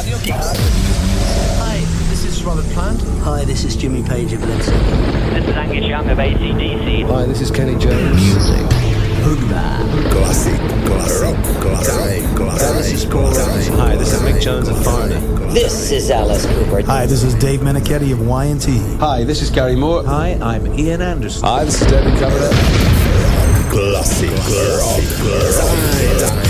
Hi, this is Robert Plant. Hi, this is Jimmy Page of Led Zeppelin. This is Angus Young of ACDC. Hi, this is Kenny Jones. Music. Classic, classic, rock, classic, classic, classic. Hi, this is Mick Jones of Foreigner. This is Alice Cooper. Hi, this is Dave Menichetti of Y&T. Hi, this is Gary Moore. Hi, I'm Ian Anderson. Hi, this is David Coverdale. Classic, rock, classic.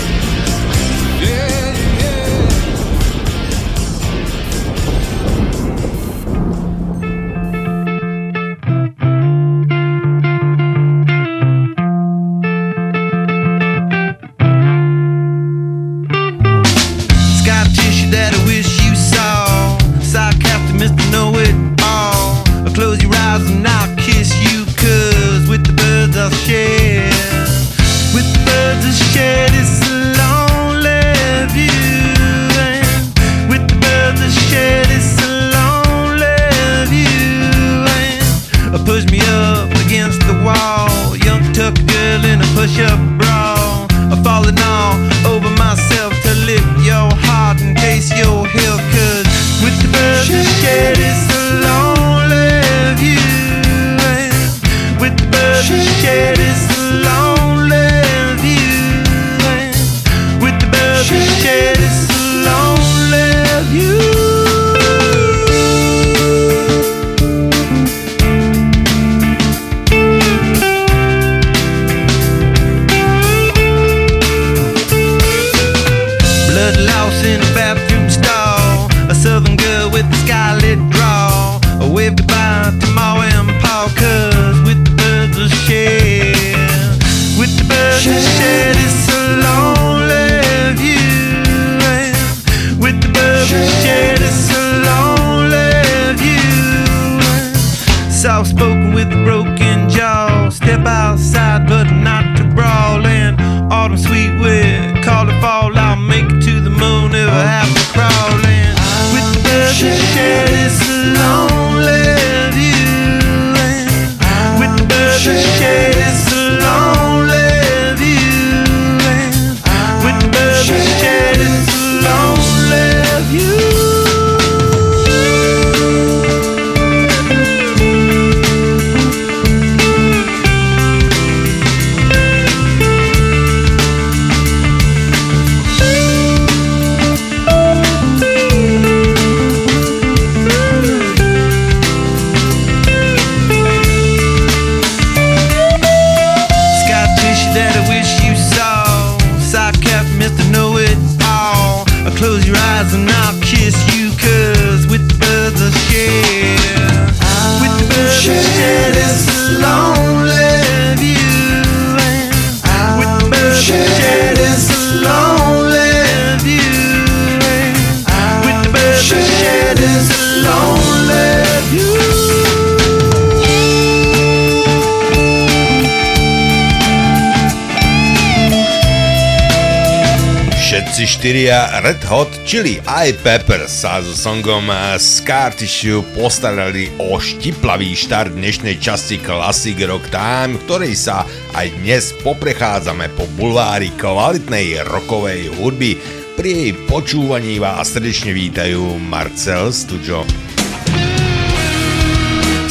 Chili aj Peppers sa so songom Scar Tissue postarali o štiplavý štart dnešnej časti Classic Rock Time, ktorej sa aj dnes poprechádzame po bulvári kvalitnej rokovej hudby. Pri jej počúvaní vás srdečne vítajú Marcel Studio.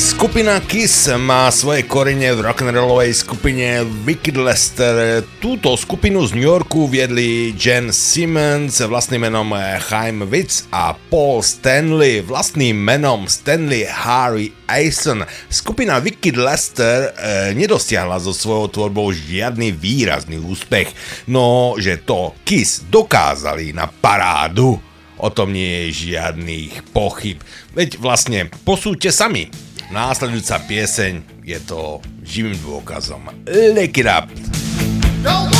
Skupina Kiss má svoje korene v rock'n'rollovej skupine Wicked Lester. Túto skupinu z New Yorku viedli Jen Simmons vlastným menom Chaim Witz a Paul Stanley vlastným menom Stanley Harry Aison. Skupina Wicked Lester e, nedosiahla so svojou tvorbou žiadny výrazný úspech, no že to Kiss dokázali na parádu. O tom nie je žiadnych pochyb. Veď vlastne posúďte sami. Následujúca pieseň je to živým dôkazom. Lick it up! Don't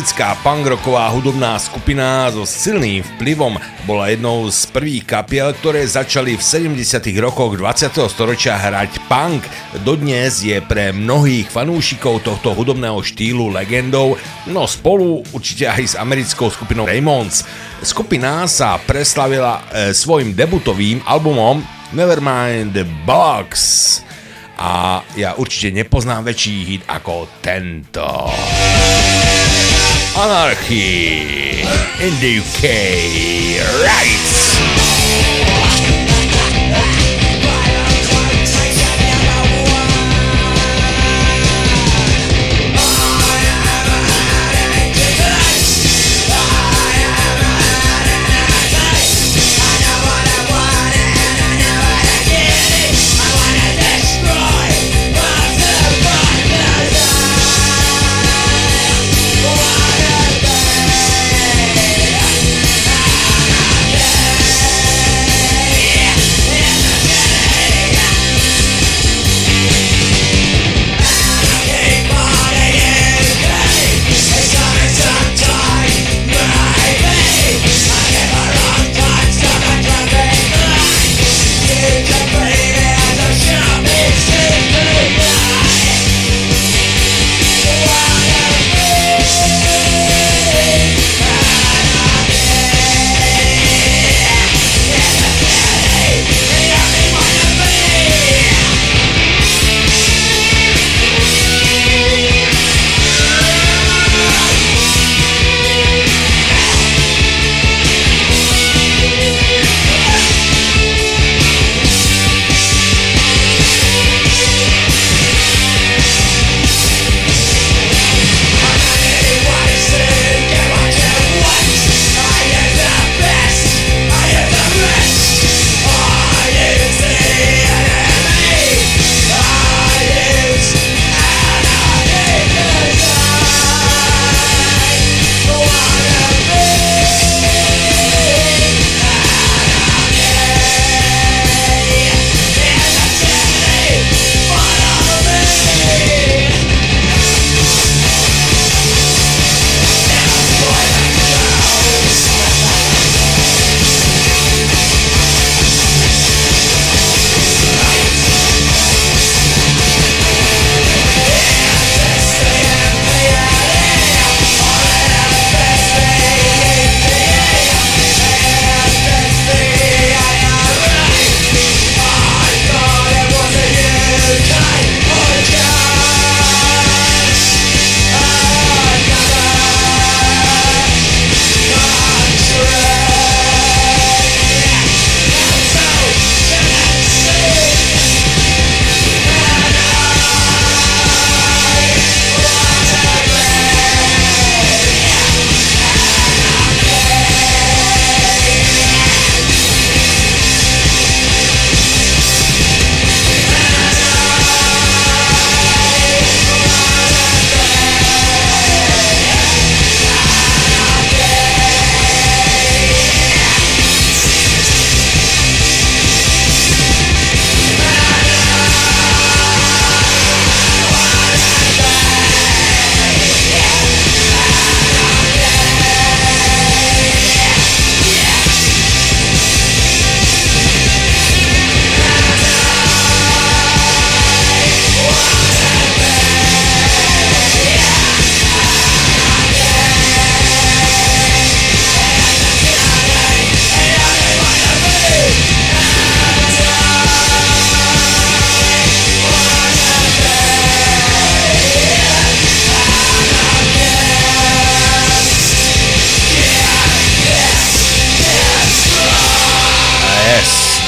anglická punkrocková hudobná skupina so silným vplyvom. Bola jednou z prvých kapiel, ktoré začali v 70. rokoch 20. storočia hrať punk. Dodnes je pre mnohých fanúšikov tohto hudobného štýlu legendou, no spolu určite aj s americkou skupinou Raymonds. Skupina sa preslavila e, svojim debutovým albumom Nevermind the Box a ja určite nepoznám väčší hit ako tento. Anarchy in the UK Rights.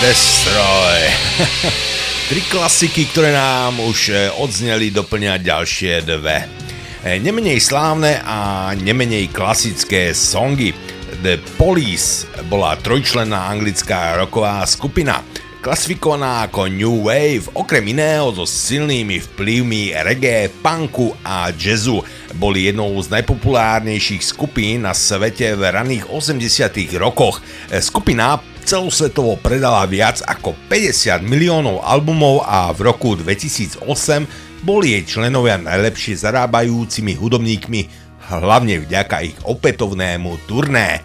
Destroy. Tri klasiky, ktoré nám už e, odzneli, doplňa ďalšie dve. E, nemenej slávne a nemenej klasické songy. The Police bola trojčlenná anglická roková skupina, klasifikovaná ako New Wave, okrem iného so silnými vplyvmi reggae, punku a jazzu. Boli jednou z najpopulárnejších skupín na svete v raných 80 rokoch. E, skupina celosvetovo predala viac ako 50 miliónov albumov a v roku 2008 boli jej členovia najlepšie zarábajúcimi hudobníkmi, hlavne vďaka ich opätovnému turné.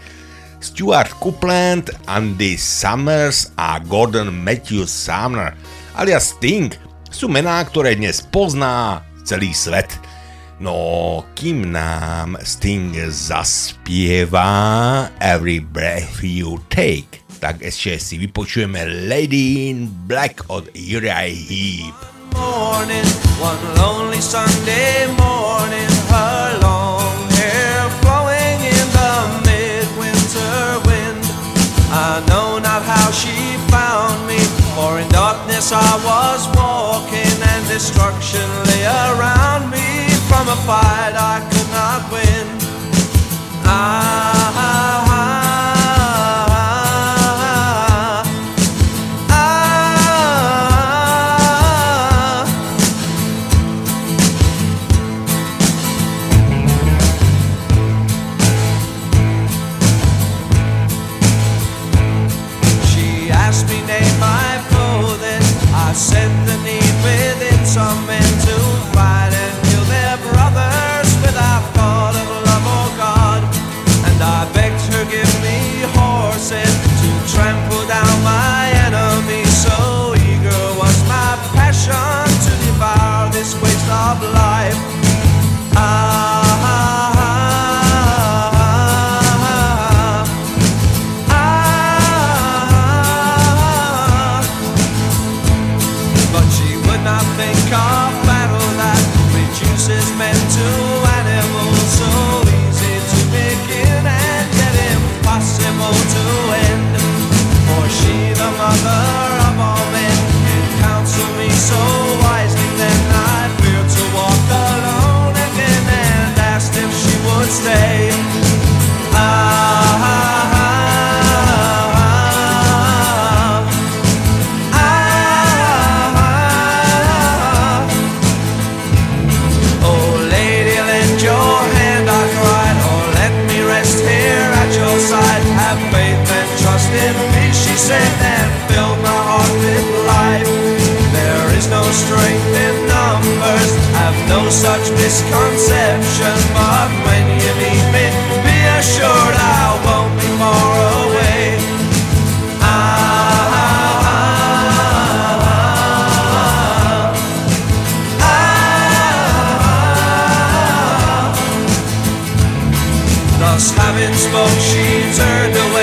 Stuart Copeland, Andy Summers a Gordon Matthews Sumner alias Sting sú mená, ktoré dnes pozná celý svet. No, kým nám Sting zaspieva Every Breath You Take, tak ešte si vypočujeme Lady in Black od Uriah Heep. morning, one lonely Sunday morning, her long hair flowing in the midwinter wind. I know not how she found me, for in darkness I was walking, and destruction lay around me from a fight I could not win. Such misconception. But when you meet me, be assured I won't be far away. Ah, ah, ah, Thus having spoke, she turned away,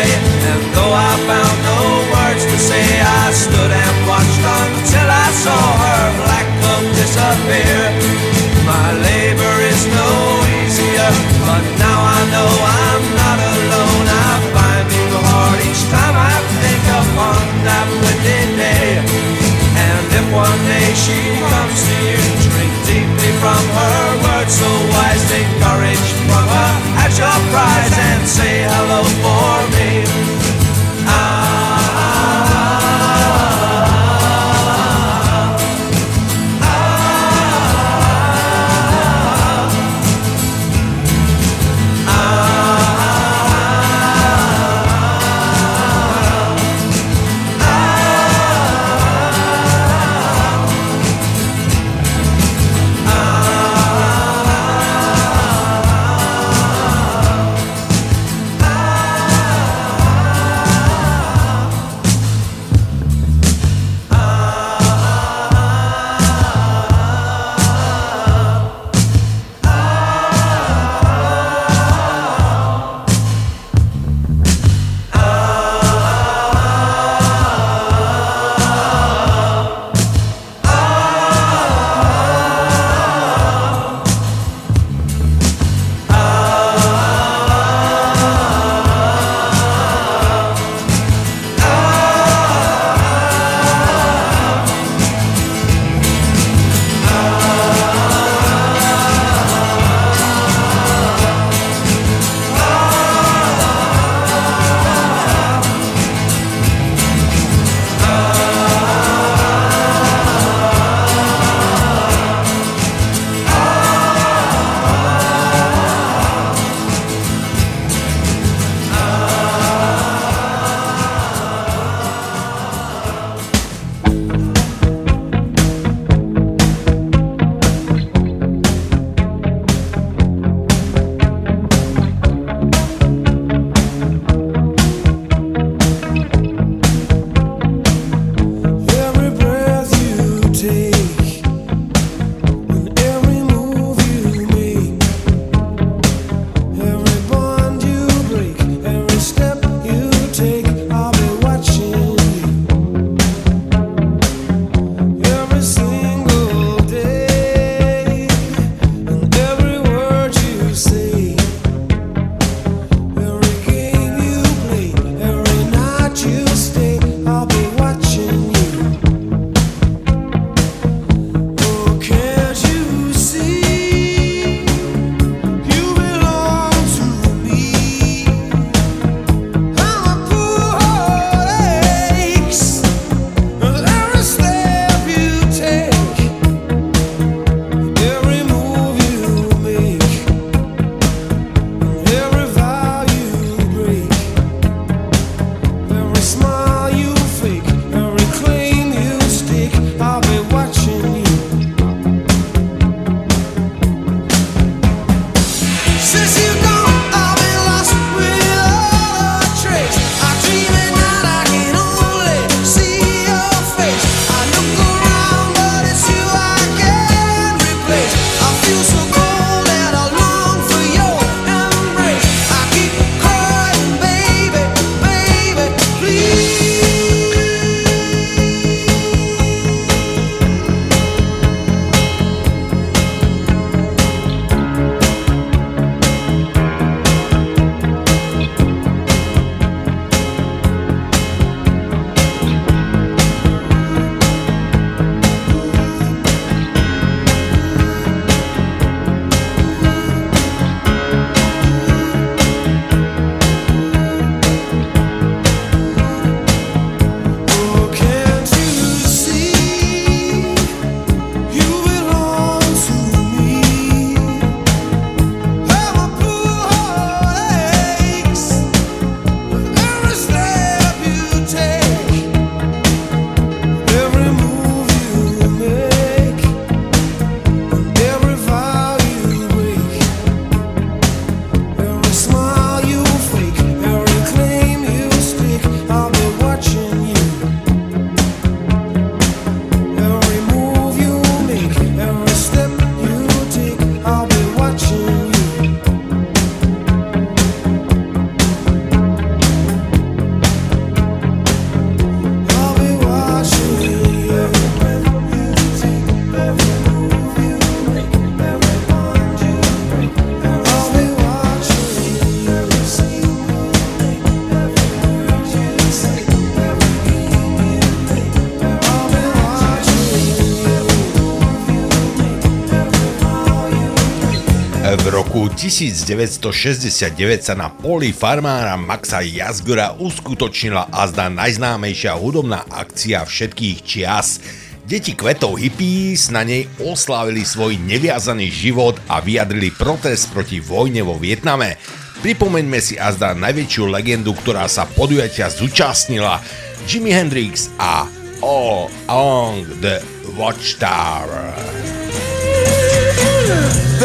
roku 1969 sa na poli farmára Maxa Jazgora uskutočnila azda najznámejšia hudobná akcia všetkých čias. Deti kvetov hippies na nej oslávili svoj neviazaný život a vyjadrili protest proti vojne vo Vietname. Pripomeňme si azda najväčšiu legendu, ktorá sa podujatia zúčastnila. Jimi Hendrix a All Along the Watchtower.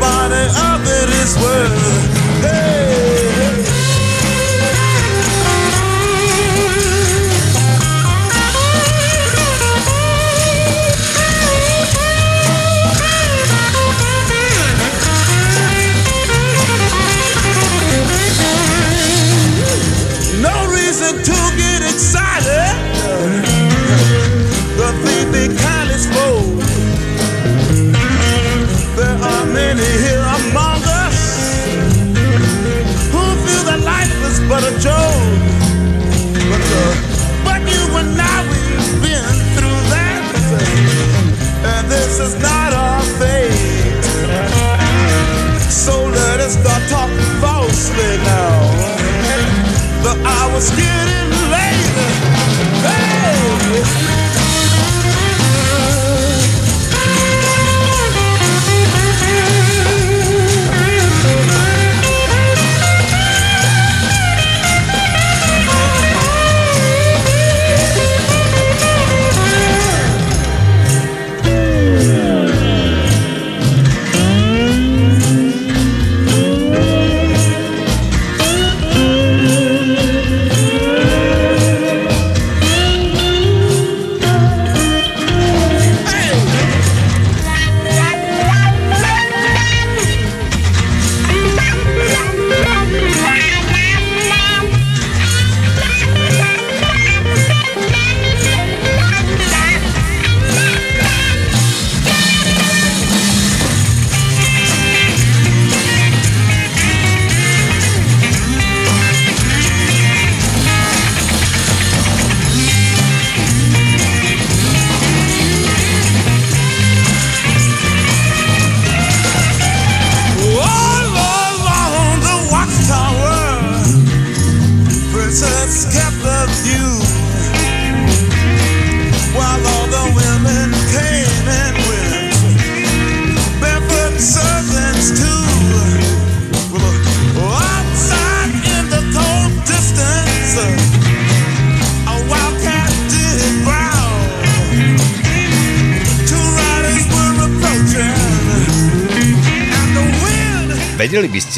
Nobody of it is worth. Hey. No reason to get excited. Falsely now. The getting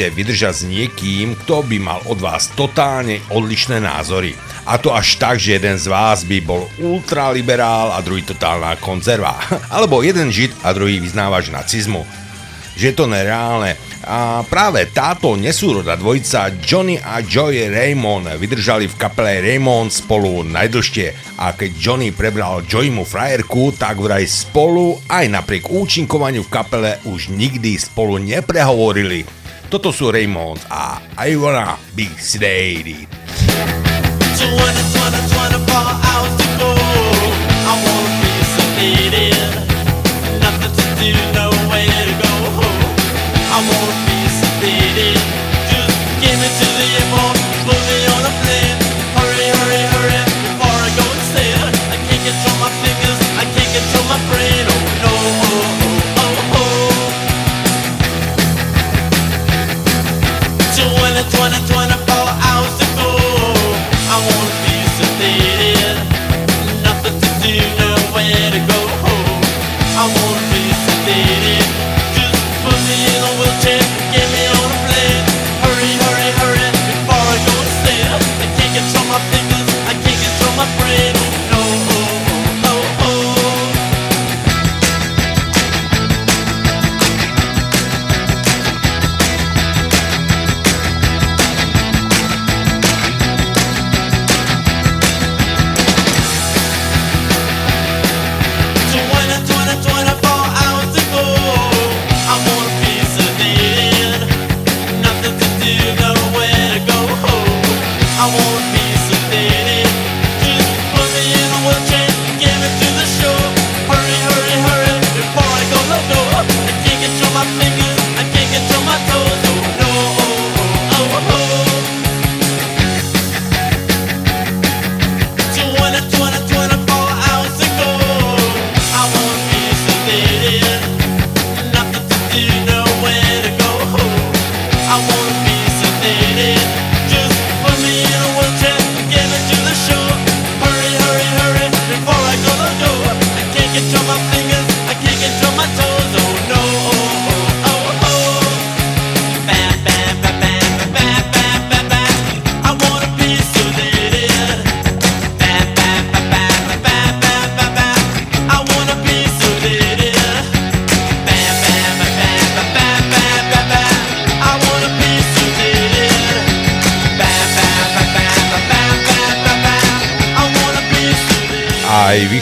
Ste vydržať s niekým, kto by mal od vás totálne odlišné názory. A to až tak, že jeden z vás by bol ultraliberál a druhý totálna konzerva. Alebo jeden žid a druhý vyznávač nacizmu. Že je to nereálne. A práve táto nesúroda dvojica Johnny a Joy Raymond vydržali v kapele Raymond spolu najdlžšie a keď Johnny prebral Joymu frajerku, tak vraj spolu aj napriek účinkovaniu v kapele už nikdy spolu neprehovorili. Toto sú Raymond a I wanna be sedated. Twenty,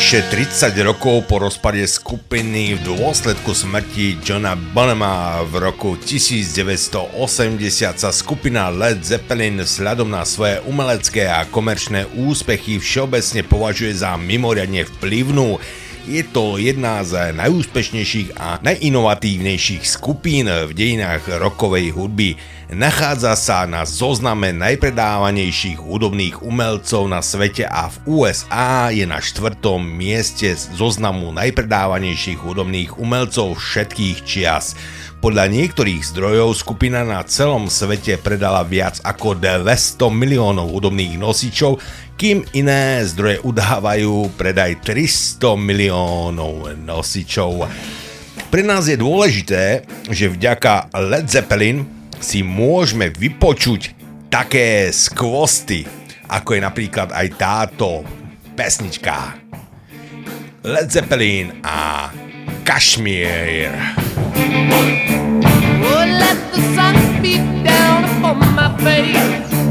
vyše 30 rokov po rozpade skupiny v dôsledku smrti Johna Bonhama v roku 1980 sa skupina Led Zeppelin vzhľadom na svoje umelecké a komerčné úspechy všeobecne považuje za mimoriadne vplyvnú. Je to jedna z najúspešnejších a najinovatívnejších skupín v dejinách rokovej hudby. Nachádza sa na zozname najpredávanejších hudobných umelcov na svete a v USA je na štvrtom mieste z zoznamu najpredávanejších hudobných umelcov všetkých čias. Podľa niektorých zdrojov skupina na celom svete predala viac ako 200 miliónov hudobných nosičov, kým iné zdroje udávajú predaj 300 miliónov nosičov. Pre nás je dôležité, že vďaka Led Zeppelin si môžeme vypočuť také skvosty, ako je napríklad aj táto pesnička. Led Zeppelin a Kashmir. Oh, let the sun beat down upon my face.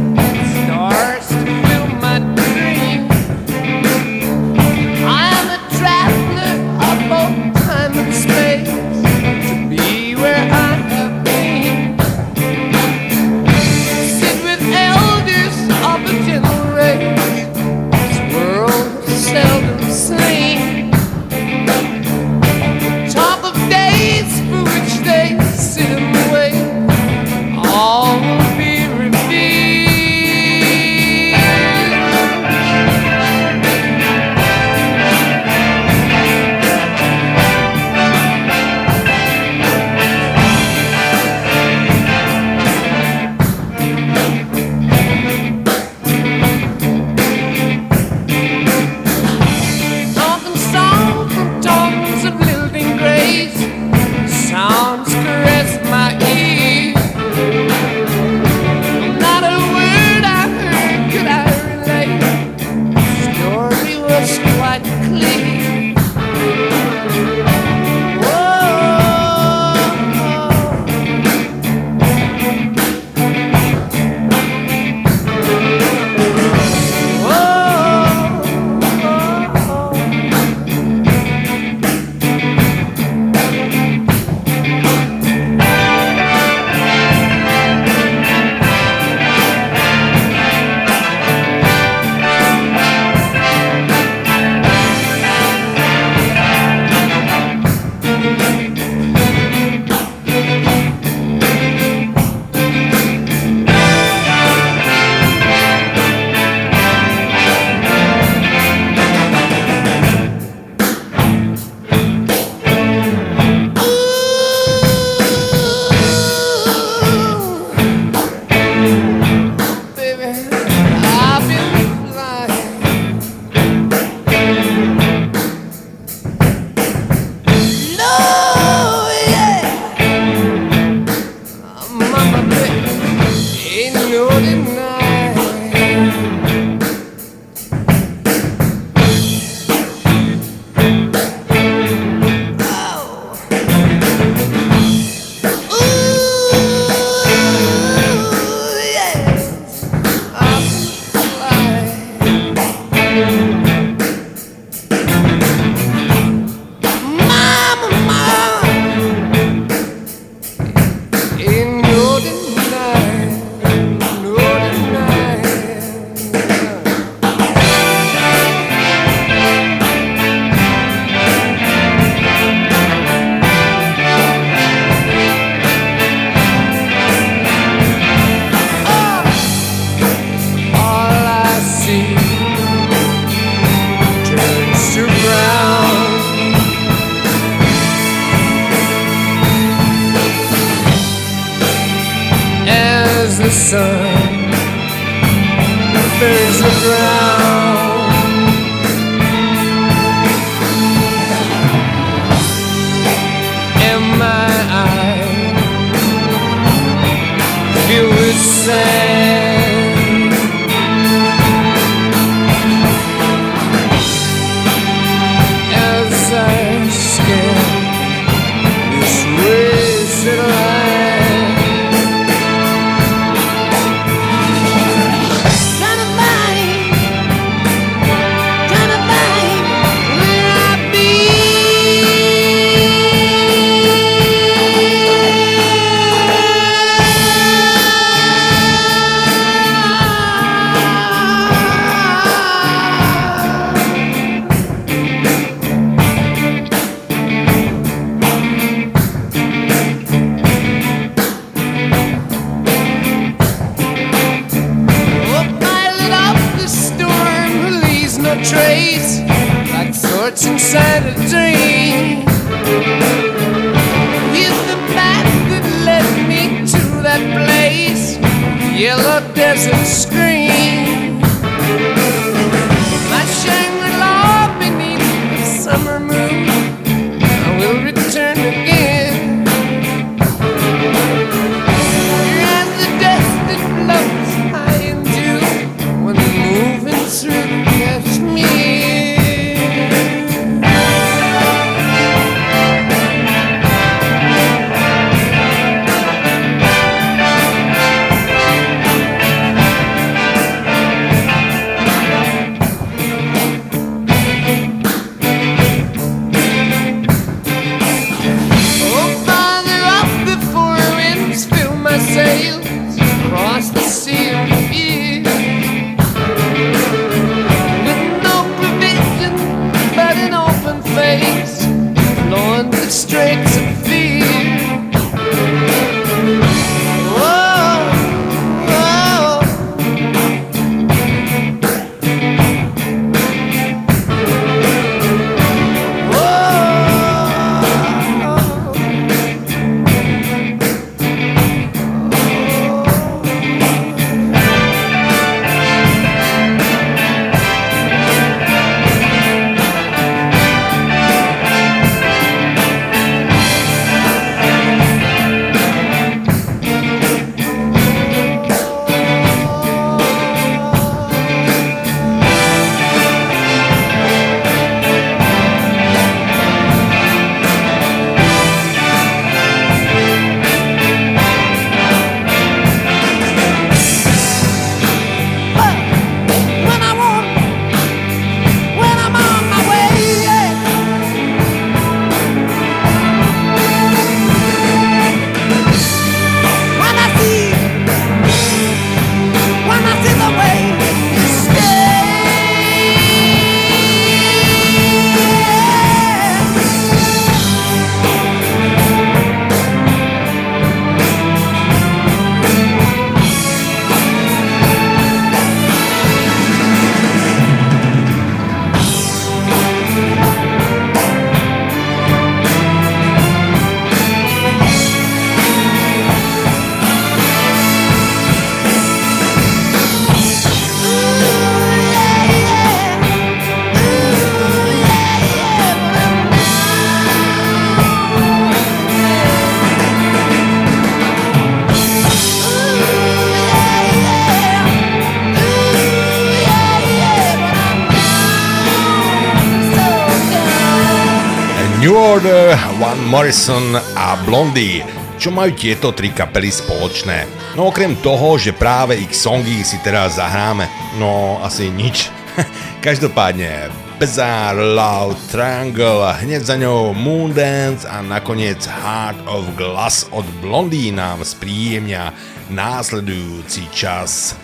Morrison a Blondie. Čo majú tieto tri kapely spoločné? No okrem toho, že práve ich songy si teraz zahráme. No asi nič. Každopádne Bizarre Love Triangle, hneď za ňou Moondance a nakoniec Heart of Glass od Blondie nám spríjemňa následujúci čas.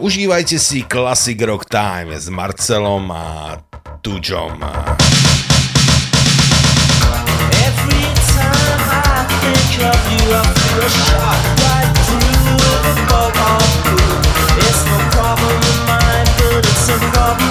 Užívajte si Classic Rock Time s Marcelom a Tučom. It's no problem of mine, but it's a problem.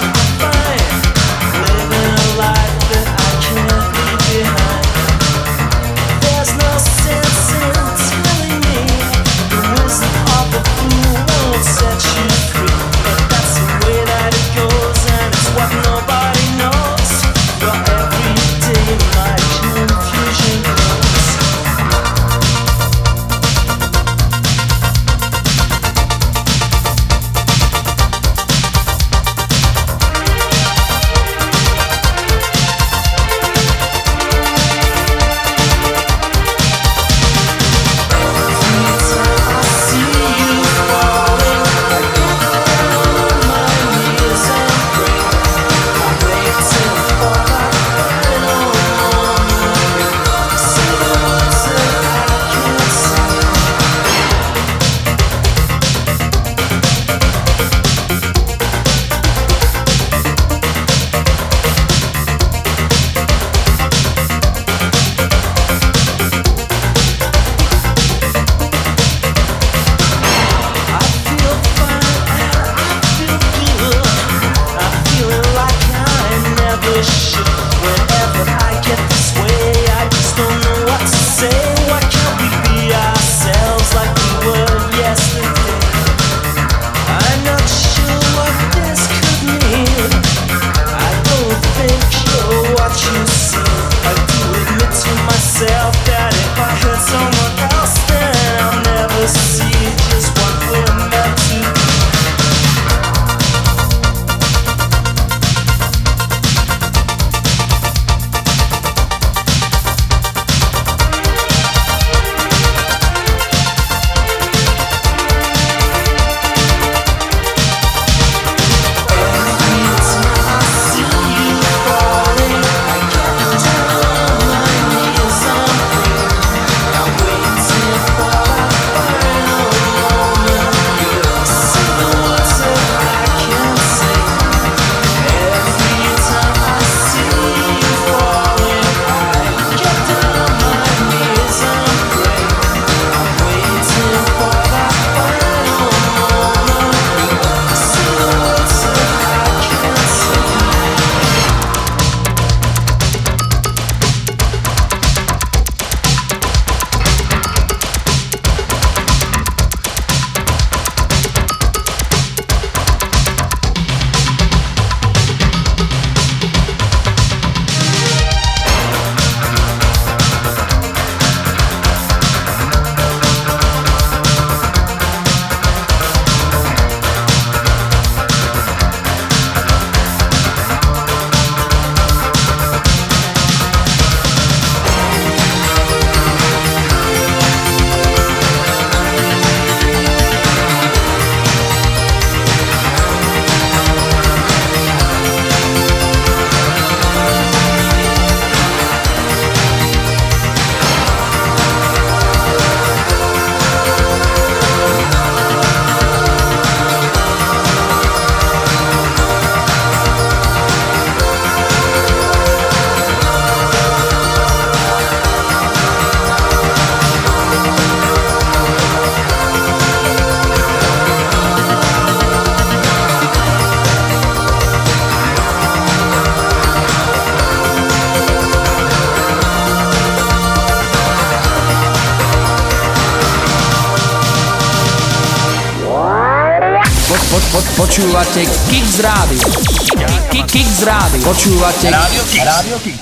Kix Rádio. Počúvate Rádio Kix. Rádio Kix.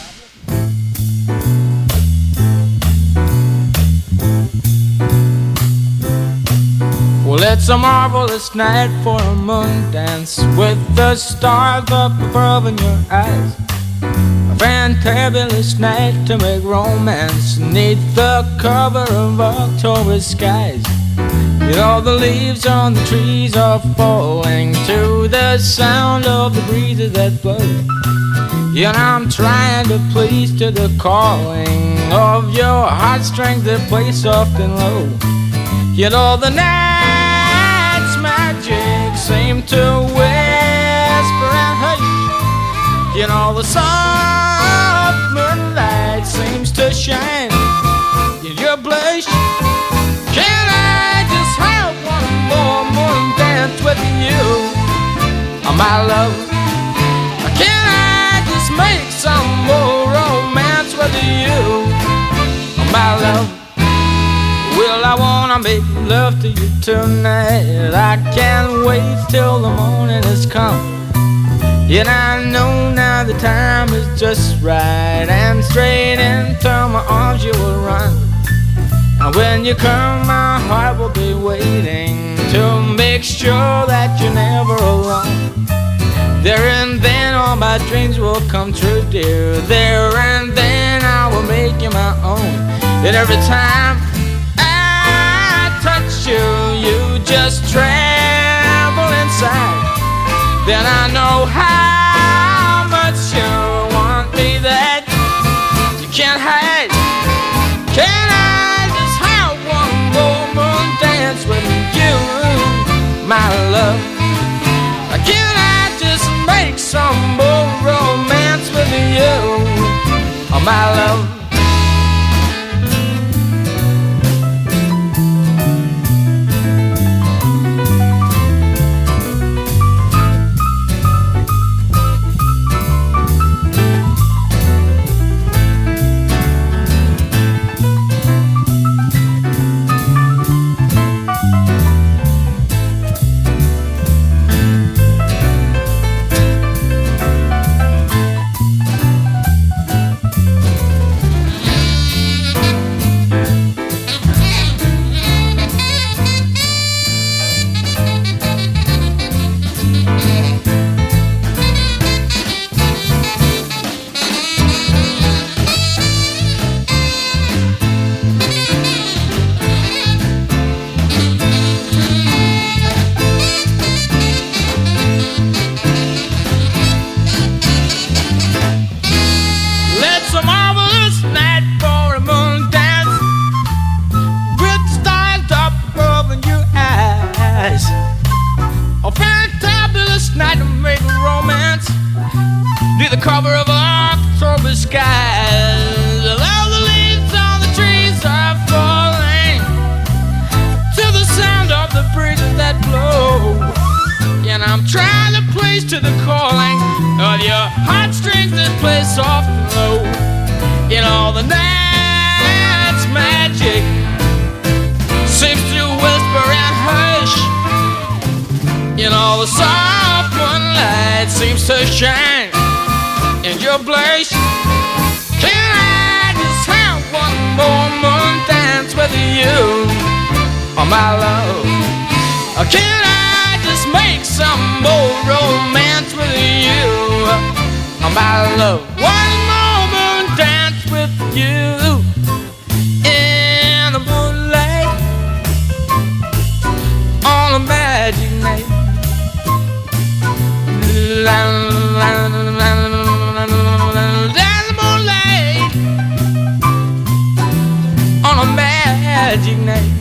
Well, it's a marvelous night for a moon dance with the stars up above in your eyes. A fantabulous night to make romance neath the cover of October skies. You know the leaves on the trees are falling to the sound of the breezes that blow. Know I'm trying to please to the calling of your heartstrings that play soft and low. You know the night's magic seem to whisper and hush. You know the soft moonlight seems to shine with you, oh, my love? Uh, can I just make some more romance with you, oh, my love? Well, I wanna make love to you tonight. I can't wait till the morning has come. Yet I know now the time is just right, and straight into my arms you will run. And when you come, my heart will be waiting to make sure that you're never alone. There and then all my dreams will come true, dear. There and then I will make you my own. And every time I touch you, you just tremble inside. Then I know how you, oh, my love? Seems to shine in your blush. Can I just have one moon dance with you, oh my love? Can I just make some more romance with you, oh my love? One moon dance with you There's moonlight on a magic night.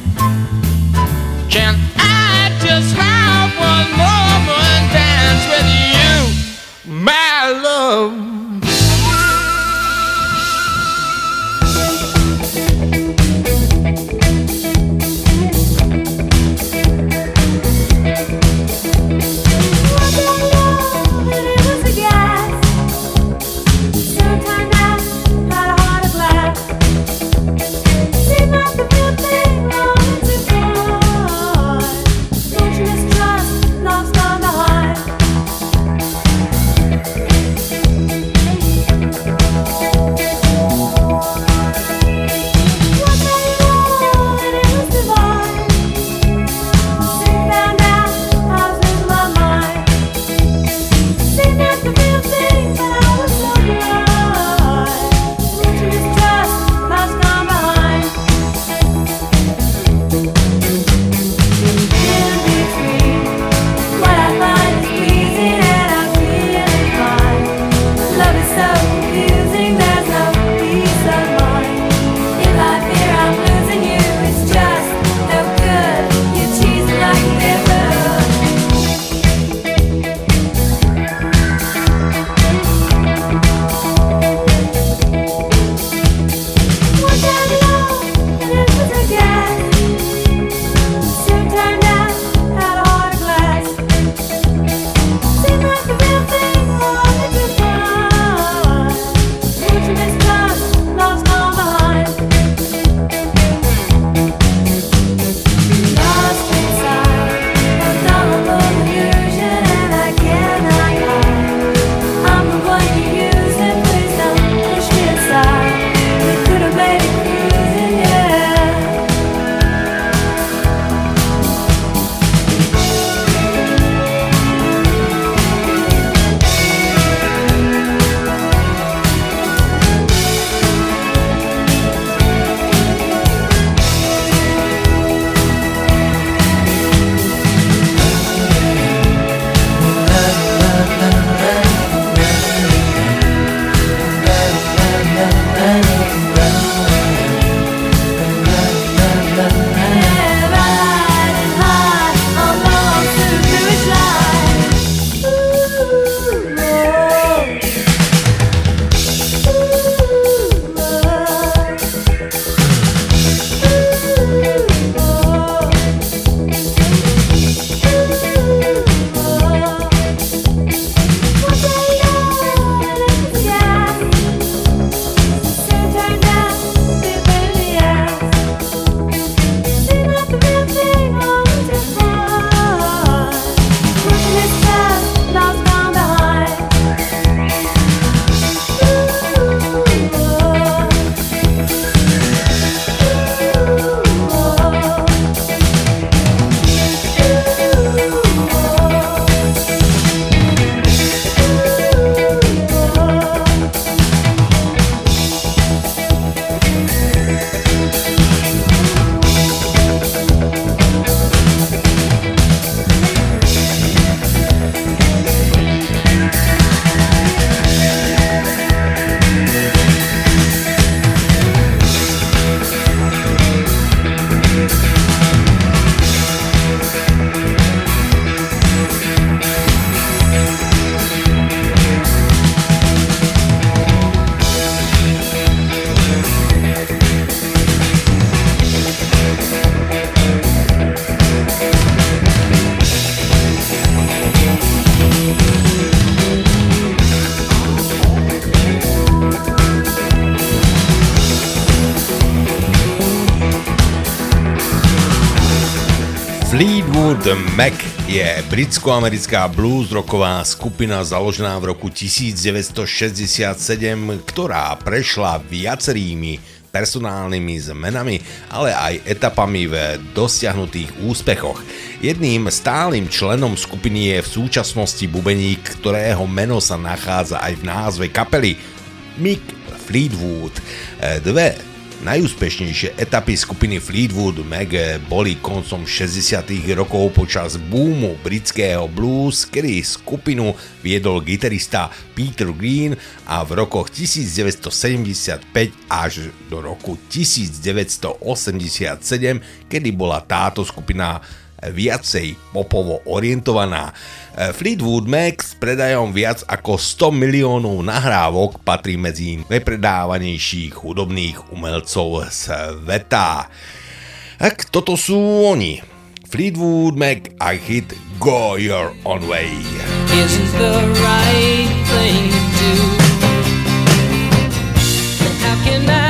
Fleetwood Mac je britsko-americká blues-rocková skupina založená v roku 1967, ktorá prešla viacerými personálnymi zmenami, ale aj etapami v dosiahnutých úspechoch. Jedným stálym členom skupiny je v súčasnosti bubeník, ktorého meno sa nachádza aj v názve kapely Mick Fleetwood. Dve Najúspešnejšie etapy skupiny Fleetwood Mac boli koncom 60. rokov počas boomu britského blues, kedy skupinu viedol gitarista Peter Green a v rokoch 1975 až do roku 1987, kedy bola táto skupina viacej popovo orientovaná. E, Fleetwood Mac s predajom viac ako 100 miliónov nahrávok patrí medzi najpredávanejších hudobných umelcov sveta. Tak toto sú oni. Fleetwood Mac a hit Go Your Own Way. Isn't the right thing to do? How can I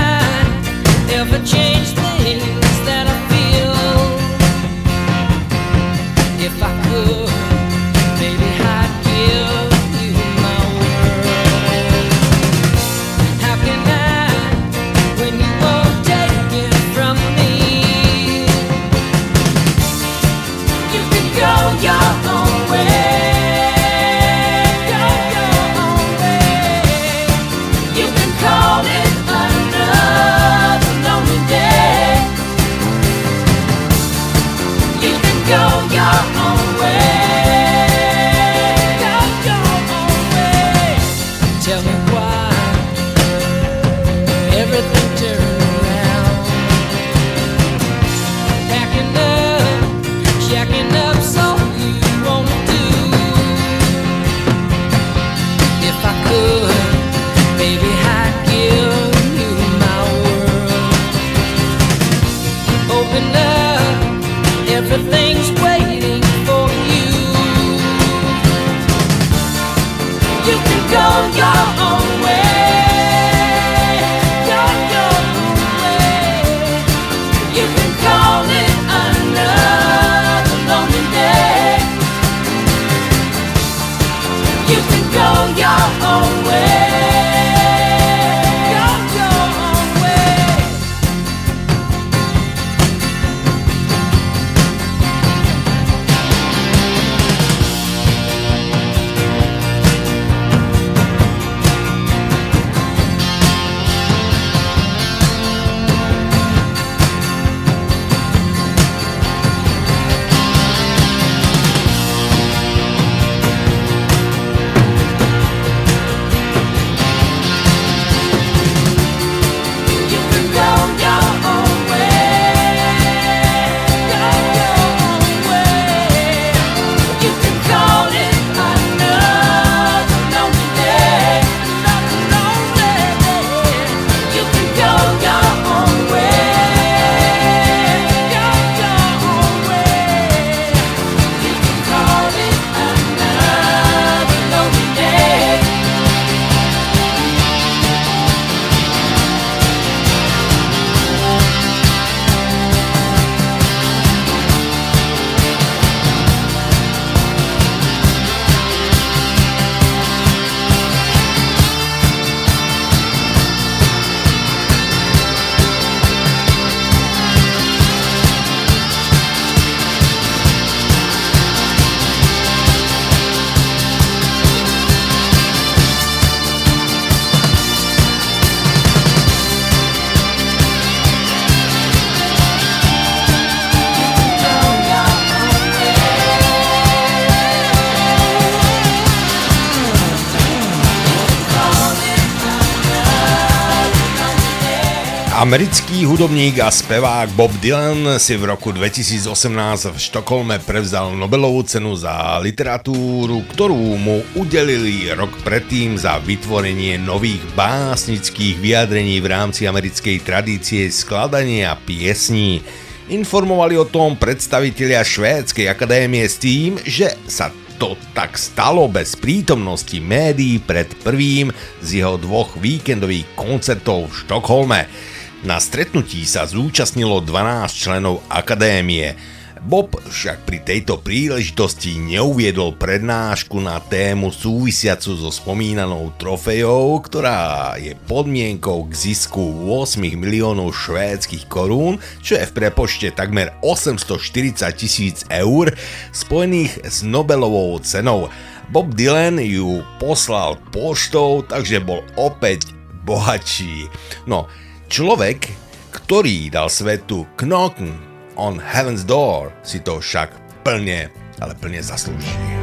Americký hudobník a spevák Bob Dylan si v roku 2018 v Štokholme prevzal Nobelovú cenu za literatúru, ktorú mu udelili rok predtým za vytvorenie nových básnických vyjadrení v rámci americkej tradície skladania piesní. Informovali o tom predstavitelia Švédskej akadémie s tým, že sa to tak stalo bez prítomnosti médií pred prvým z jeho dvoch víkendových koncertov v Štokholme. Na stretnutí sa zúčastnilo 12 členov akadémie. Bob však pri tejto príležitosti neuviedol prednášku na tému súvisiacu so spomínanou trofejou, ktorá je podmienkou k zisku 8 miliónov švédskych korún, čo je v prepočte takmer 840 tisíc eur, spojených s Nobelovou cenou. Bob Dylan ju poslal poštou, takže bol opäť bohatší. No, človek, ktorý dal svetu Knocken on Heaven's Door si to však plne, ale plne zaslúži.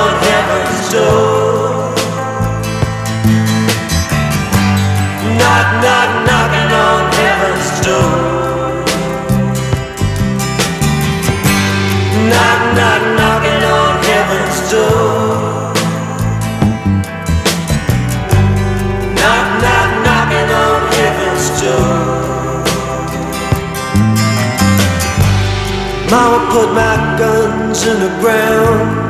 on heaven's door. Knock, knock, knocking on heaven's door. Knock, knock, knocking on heaven's door. Knock, knock, knocking on heaven's door. Mama put my guns in the ground.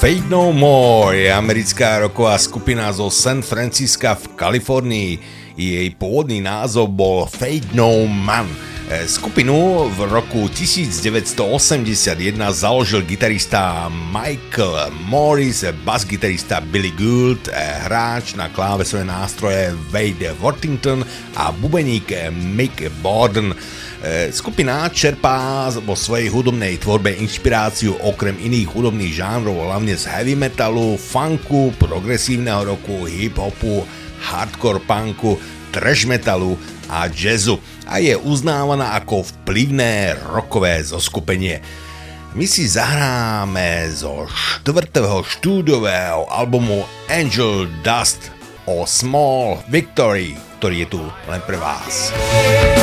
Fate No More je americká roková skupina zo San Francisca v Kalifornii. Jej pôvodný názov bol Fate No Man. E, Skupinu v roku 1981 založil gitarista Michael Morris, basgitarista Billy Gould, e, hráč na klávesové nástroje Wade Worthington a bubeník Mick Borden. E, Skupina čerpá vo svojej hudobnej tvorbe inšpiráciu okrem iných hudobných žánrov, hlavne z heavy metalu, funku, progresívneho roku, hip-hopu, hardcore punku, trash metalu a jazzu a je uznávaná ako vplyvné rockové zoskupenie. My si zahráme zo štvrtého štúdového albumu Angel Dust o Small Victory, ktorý je tu len pre vás. Halloween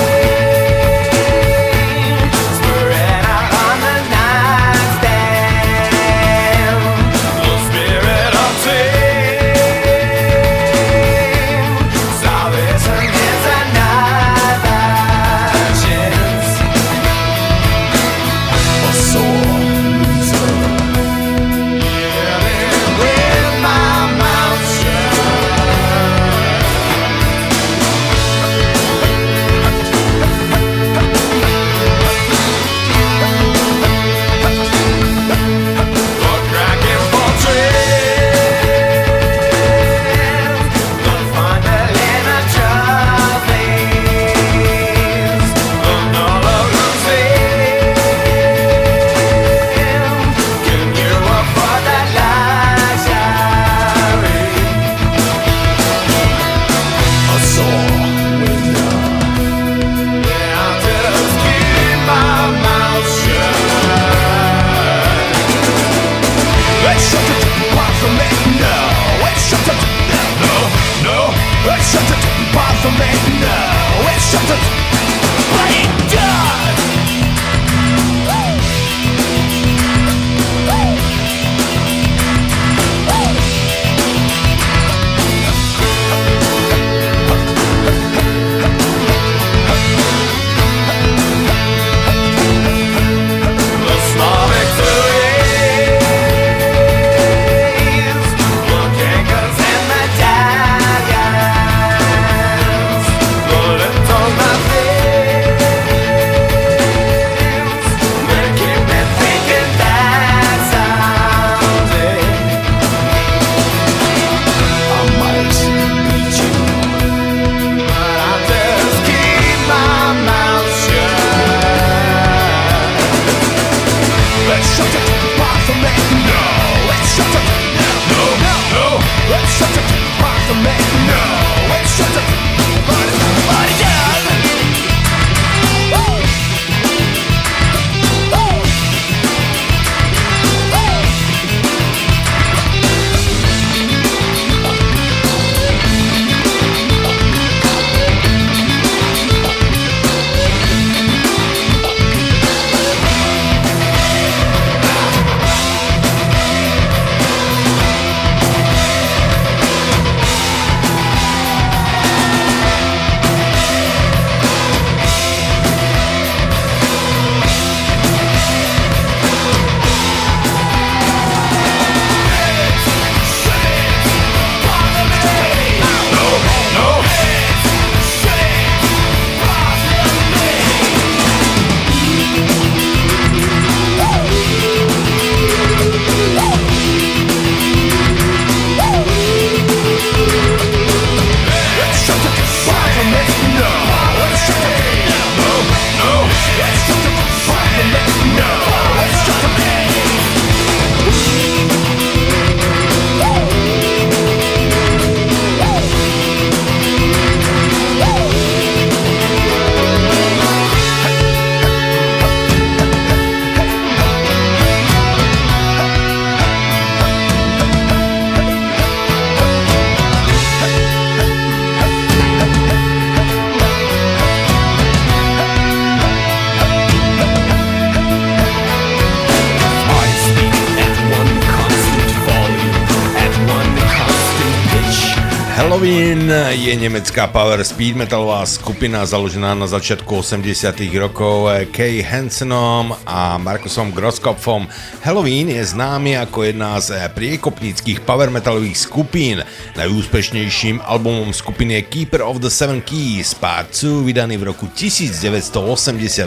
nemecká power speed metalová skupina založená na začiatku 80 rokov Kay Hansenom a Markusom Groskopfom. Halloween je známy ako jedna z priekopníckých power metalových skupín. Najúspešnejším albumom skupiny je Keeper of the Seven Keys Part 2 vydaný v roku 1988.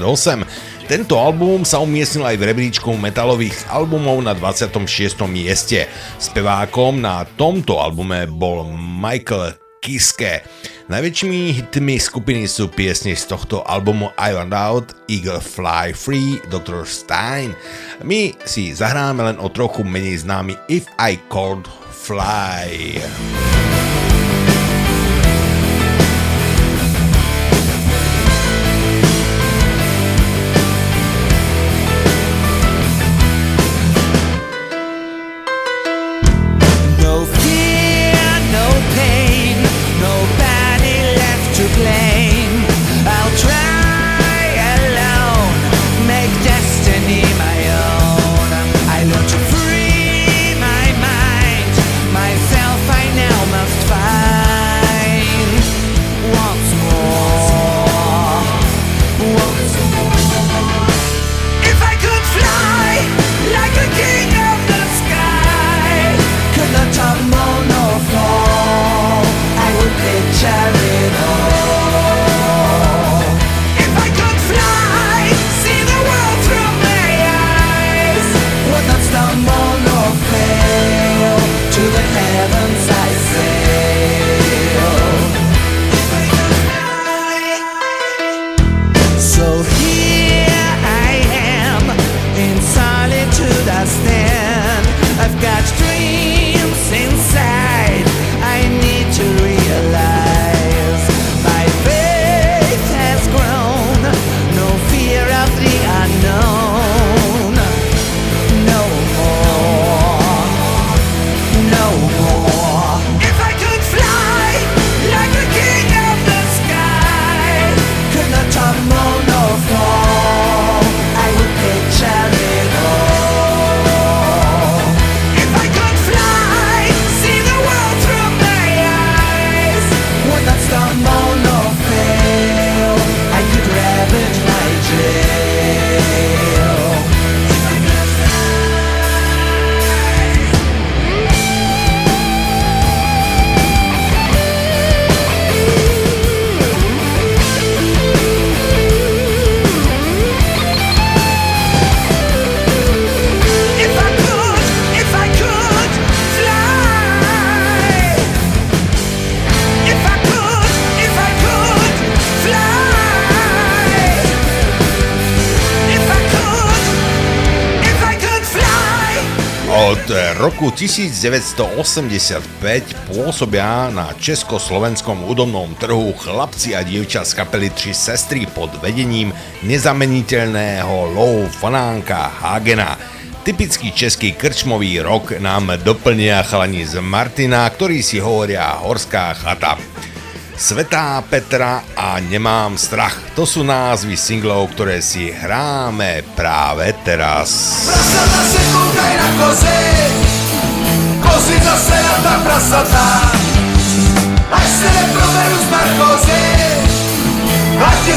Tento album sa umiestnil aj v rebríčku metalových albumov na 26. mieste. Spevákom na tomto albume bol Michael Kiske. Najväčšími hitmi skupiny sú piesne z tohto albumu I Want Out, Eagle Fly Free, Dr. Stein. My si zahráme len o trochu menej známy If I Could Fly. No roku 1985 pôsobia na československom údobnom trhu chlapci a dievča z kapely Tři sestry pod vedením nezameniteľného Lou Fanánka Hagena. Typický český krčmový rok nám doplnia chalani z Martina, ktorí si hovoria Horská chata. Svetá Petra a Nemám strach. To sú názvy singlov, ktoré si hráme práve teraz. Prasata na kozy, kozy zase na ta prasata. Až se neproberu z narkozy, ať je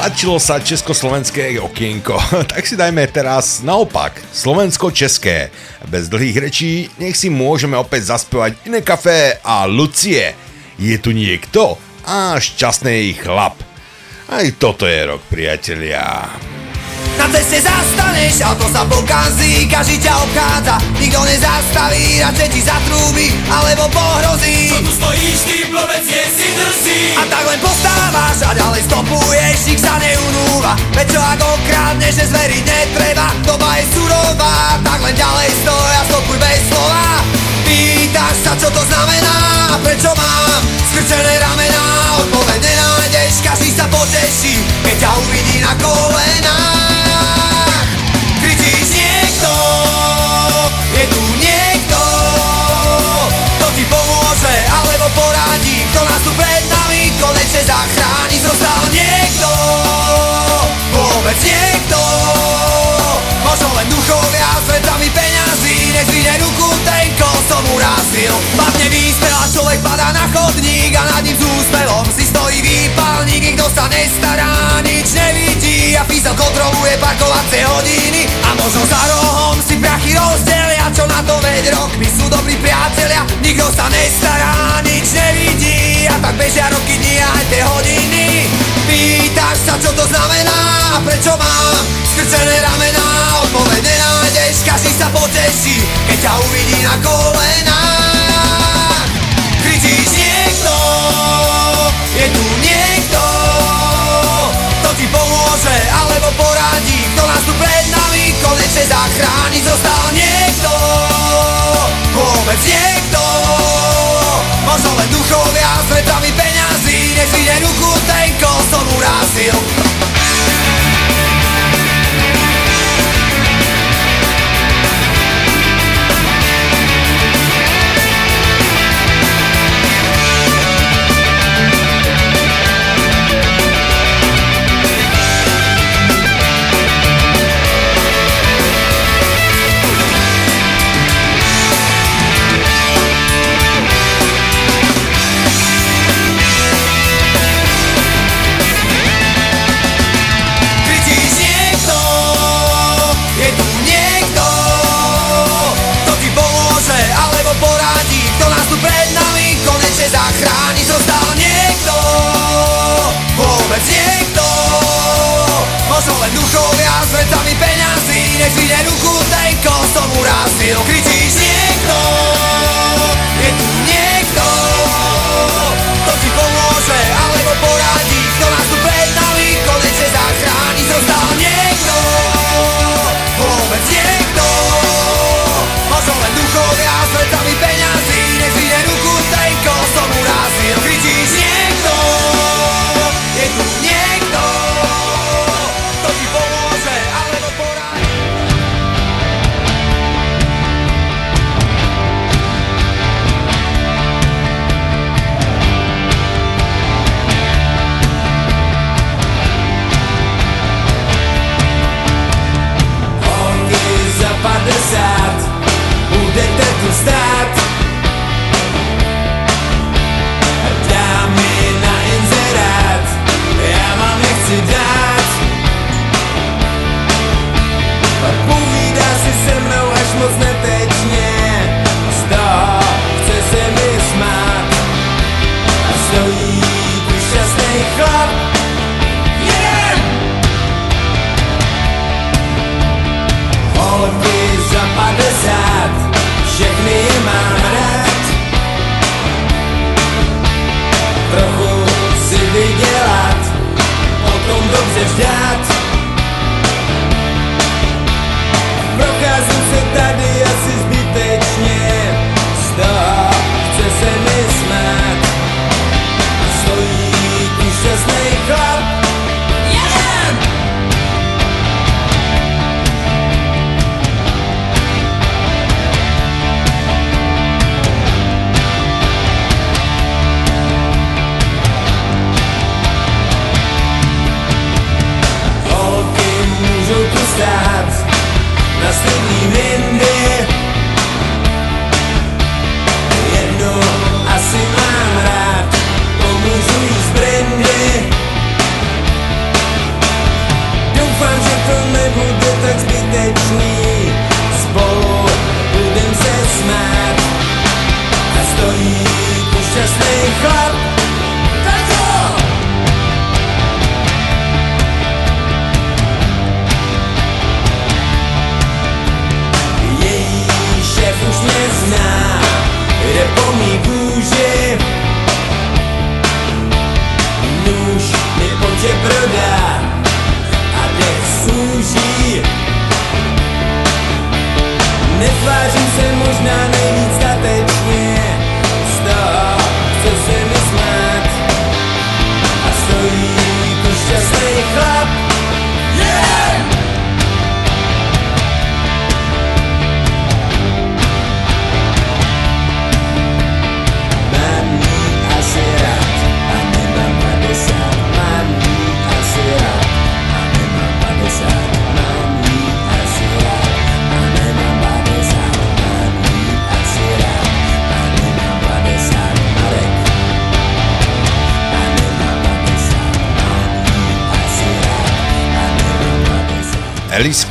Páčilo sa československé okienko, tak si dajme teraz naopak, slovensko-české. Bez dlhých rečí, nech si môžeme opäť zaspevať iné kafé a Lucie. Je tu niekto? A šťastný chlap. Aj toto je rok, priatelia. Na ceste zastaneš, auto sa pokazí, každý ťa obchádza. Nikto nezastaví, radšej ti zatrúbi, alebo pohrozí. Čo tu stojíš, ty blbec, je si drzý A tak len postávaš a ďalej stopuješ, nik sa neunúva. Veď čo ak okradneš, že zveriť netreba Doba je surová, tak len ďalej stoj a stopuj bez slova. Pýtaš sa, čo to znamená a prečo mám skrčené ramená. Odpoveď nenájdeš, každý sa poteší, keď ťa uvidí na kolenách poradí Kto nás tu pred nami konečne zachráni Zostal niekto, vôbec niekto. Možno len duchovia s vetrami peňazí Nech zvine ruku, ten koho som urazil Padne výspel a človek padá na chodník A nad ním s úspevom si stojí výpalník. Nikto sa nestará, nič nevidí A písal kontroluje parkovacie hodiny. A možno za rohom si prachy rozdelia Čo na to veď rok, my sú dobrí priatelia Nikto sa nestará, nič nevidí A tak bežia roky, dni aj tie hodiny. Pýtaš sa, čo to znamená prečo mám skrčené ramená Odpoveď nenájdeš, každý sa poteší Keď ťa uvidí na kolenách či pomôže, alebo poradí Kto nás tu pred nami konečne zachráni Zostal niekto, vôbec niekto. Možno len duchovia s peňazí Nech zvíde ruku ten, koho som urazil Io 劲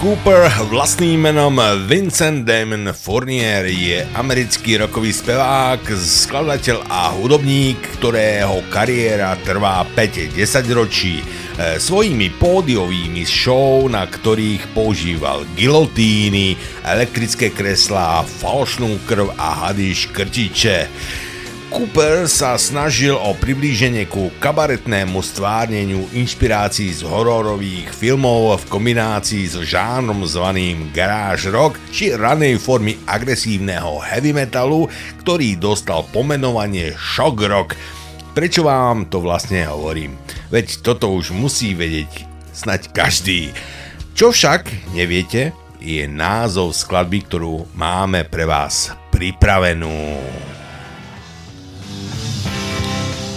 Cooper vlastným menom Vincent Damon Fournier je americký rokový spevák, skladateľ a hudobník, ktorého kariéra trvá 5-10 ročí. E, svojimi pódiovými show, na ktorých používal gilotíny, elektrické kreslá, falošnú krv a hady škrtiče. Cooper sa snažil o priblíženie ku kabaretnému stvárneniu inšpirácií z hororových filmov v kombinácii s žánrom zvaným garage rock či ranej formy agresívneho heavy metalu, ktorý dostal pomenovanie shock rock. Prečo vám to vlastne hovorím? Veď toto už musí vedieť snať každý. Čo však neviete, je názov skladby, ktorú máme pre vás pripravenú.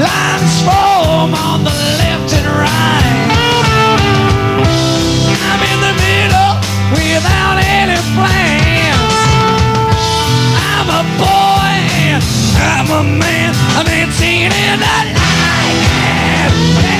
Lines form on the left and right. I'm in the middle without any plans. I'm a boy I'm a man. I'm 18 and I like it.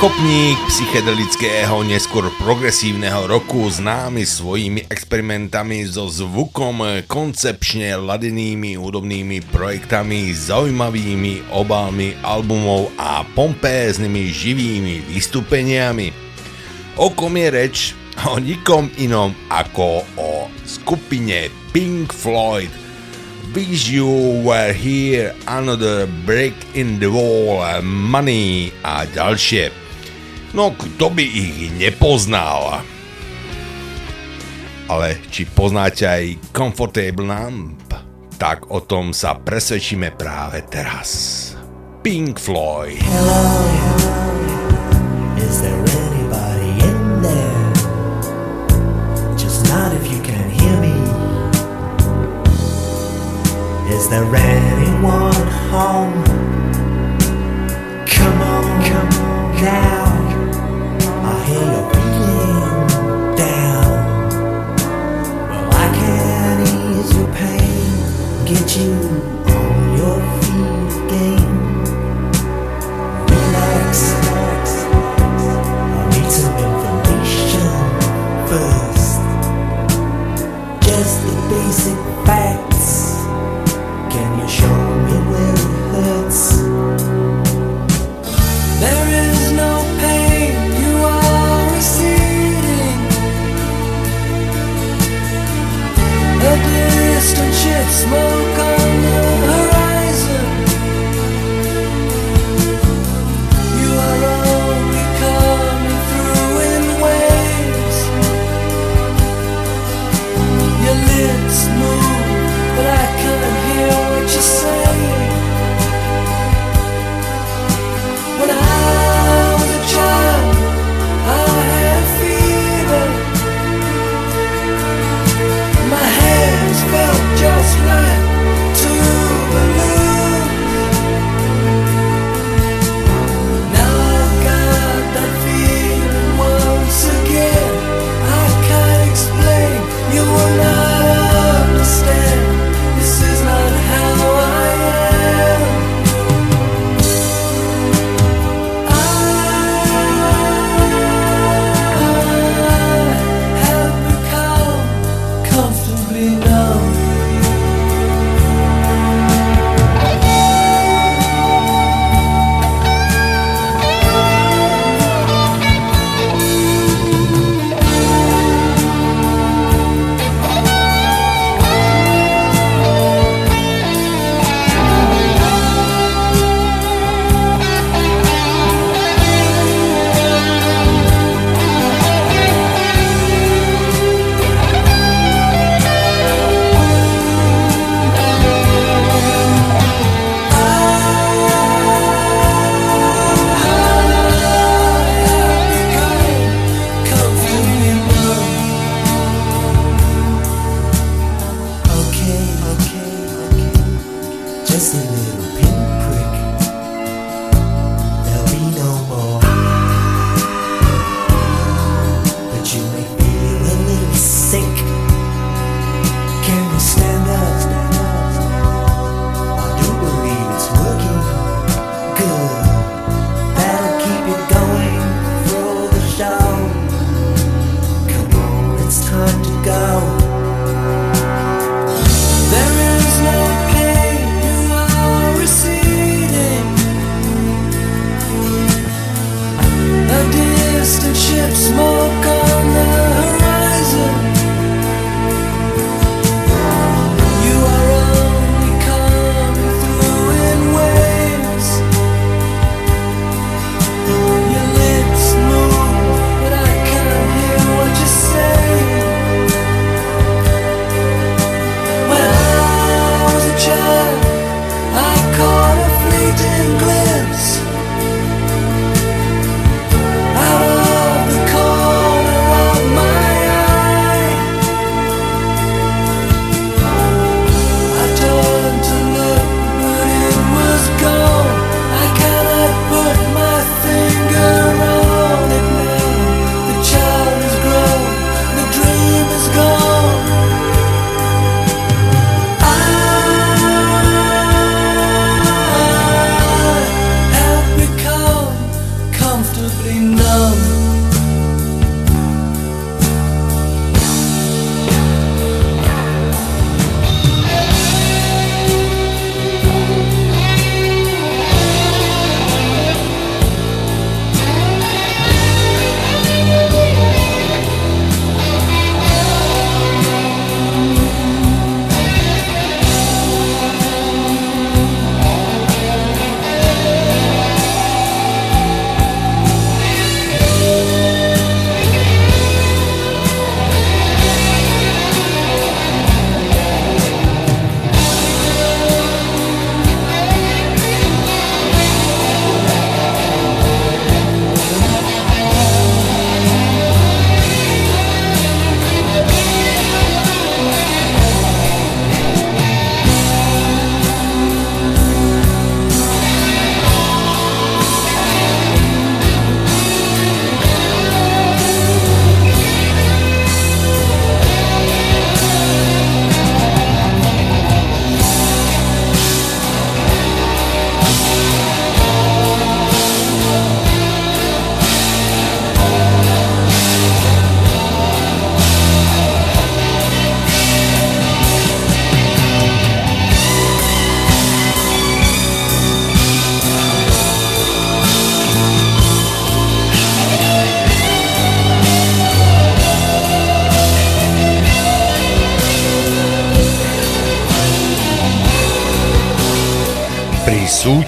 Priekopník psychedelického, neskôr progresívneho roku, známy svojimi experimentami so zvukom, koncepčne ladenými hudobnými projektami, zaujímavými obálmi albumov a pompéznymi živými vystúpeniami. O kom je reč? o nikom inom ako o skupine Pink Floyd. Wish you were here, another break in the wall, money a ďalšie. No kto by ich nepoznal? Ale či poznáte aj Comfortable Numb? Tak o tom sa presvedčíme práve teraz. Pink Floyd. Is there anybody in there? Just not if you can hear me. Is there anyone home? Come on, come on now. Get you on your feet again. Relax, relax. I need some information first. Just the basic facts. Can you show me where it hurts? There is no pain, you are receding. A distant ship, smoke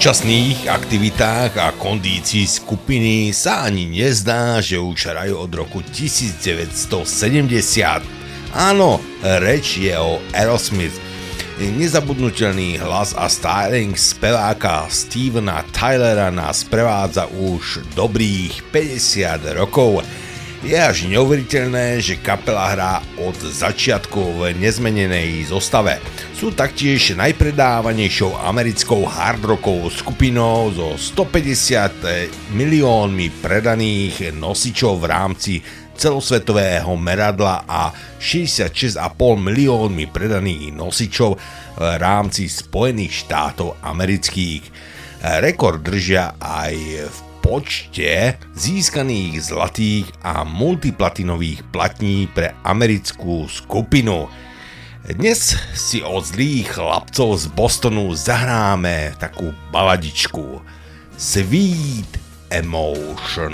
súčasných aktivitách a kondícii skupiny sa ani nezdá, že už hrajú od roku 1970. Áno, reč je o Aerosmith. Nezabudnutelný hlas a styling speváka Stevena Tylera nás prevádza už dobrých 50 rokov. Je až neuveriteľné, že kapela hrá od začiatku v nezmenenej zostave. Sú taktiež najpredávanejšou americkou hardrockovou skupinou so 150 miliónmi predaných nosičov v rámci celosvetového meradla a 66,5 miliónmi predaných nosičov v rámci Spojených štátov amerických. Rekord držia aj v počte získaných zlatých a multiplatinových platní pre americkú skupinu. Dnes si od zlých chlapcov z Bostonu zahráme takú baladičku Sweet Emotion.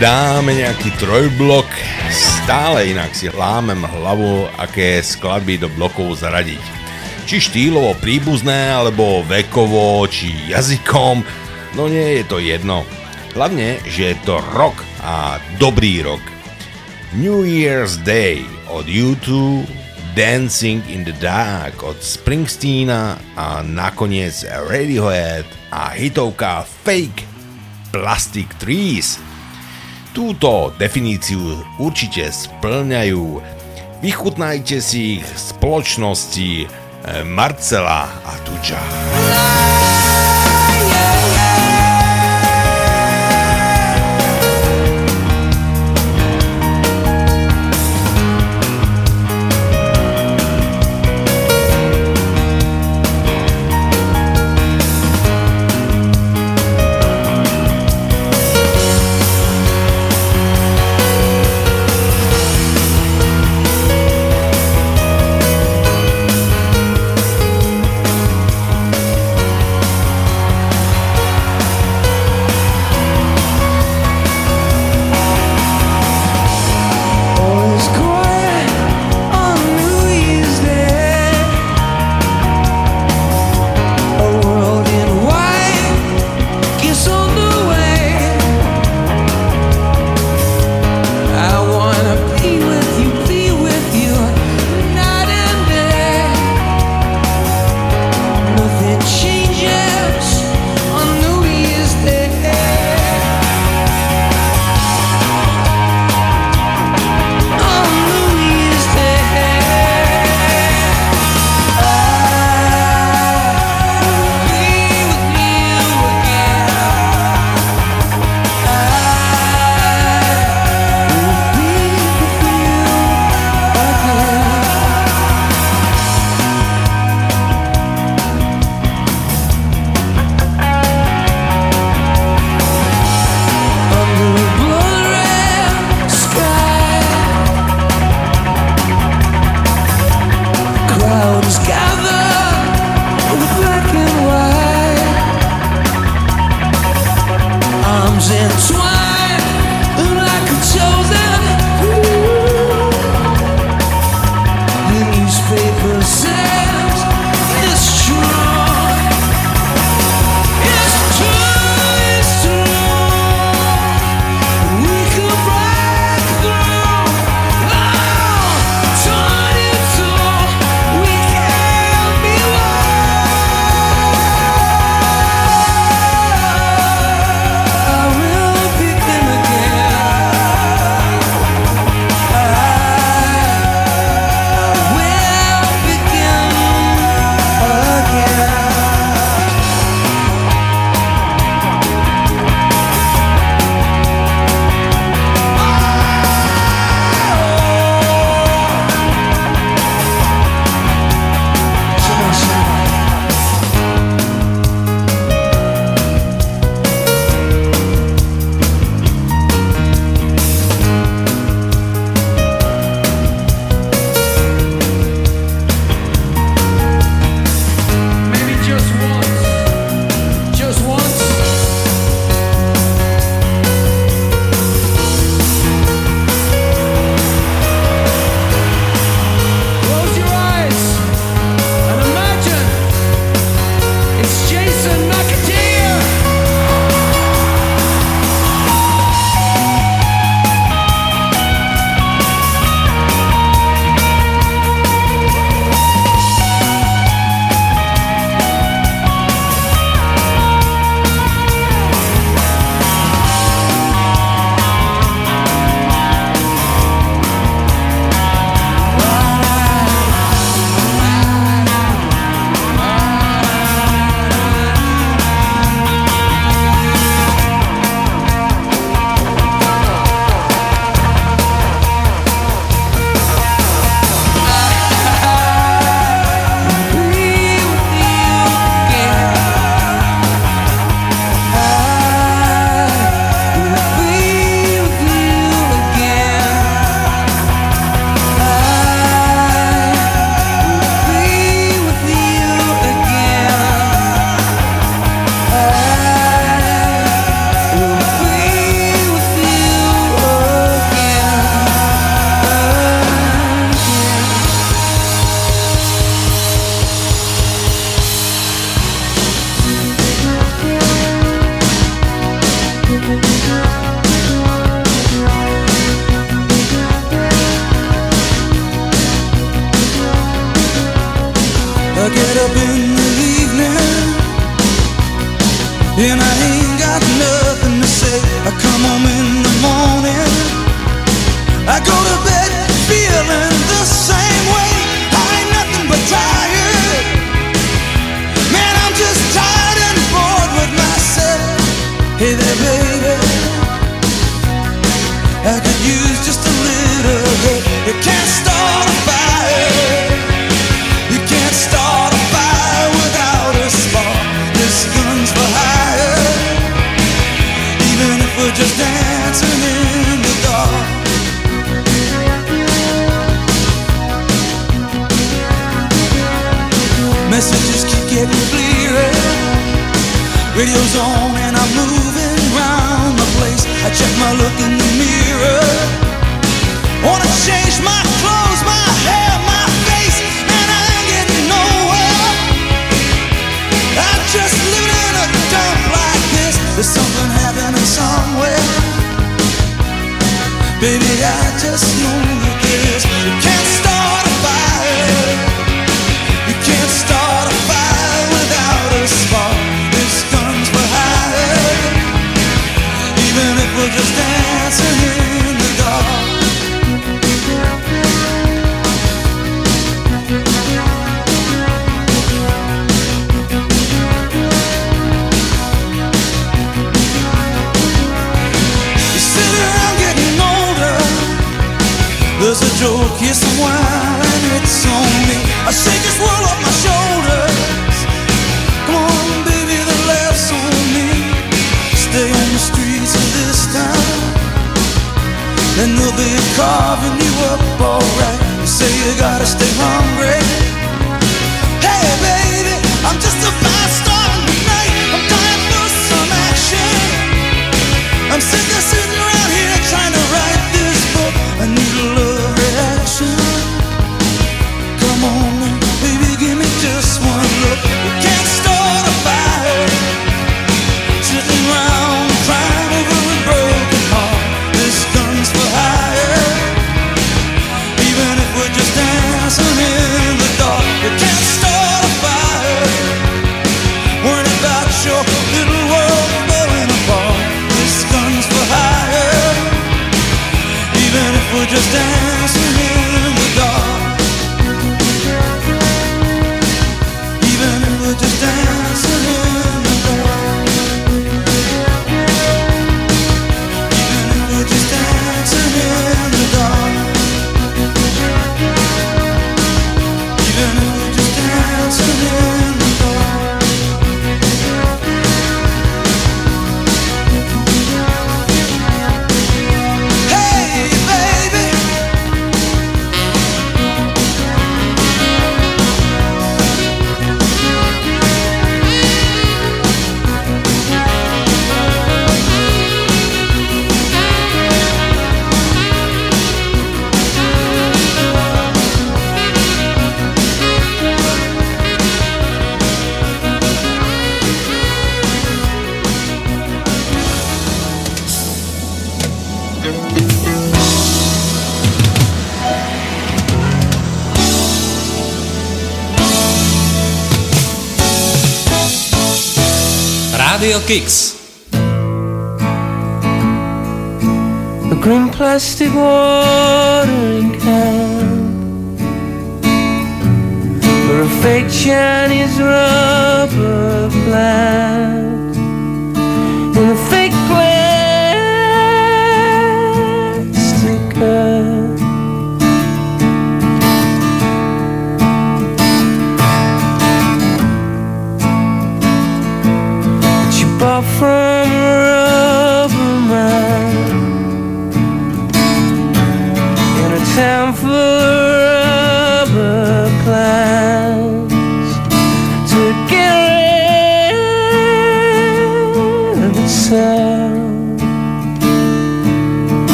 Dáme nejaký trojblok Stále inak si lámem hlavu, aké skladby do blokov zaradiť. Či štýlovo príbuzné, alebo vekovo, či jazykom, no nie je to jedno. Hlavne, že je to rok a dobrý rok. New Year's Day od YouTube, Dancing in the Dark od Springsteena a nakoniec Radiohead a hitovka Fake Plastic Trees. Túto definíciu určite splňajú. Vychutnajte si ich spoločnosti eh, Marcela a Tuča. comes in twice. I look in the mirror. Wanna change my clothes, my hair, my face, and I ain't getting nowhere. I'm just living in a dump like this. There's something happening somewhere. Baby, I just know you kiss. You can't come Kicks. A green plastic watering can for a fake Chinese rose.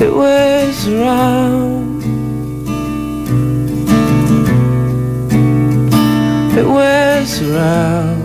It wears around. It wears around.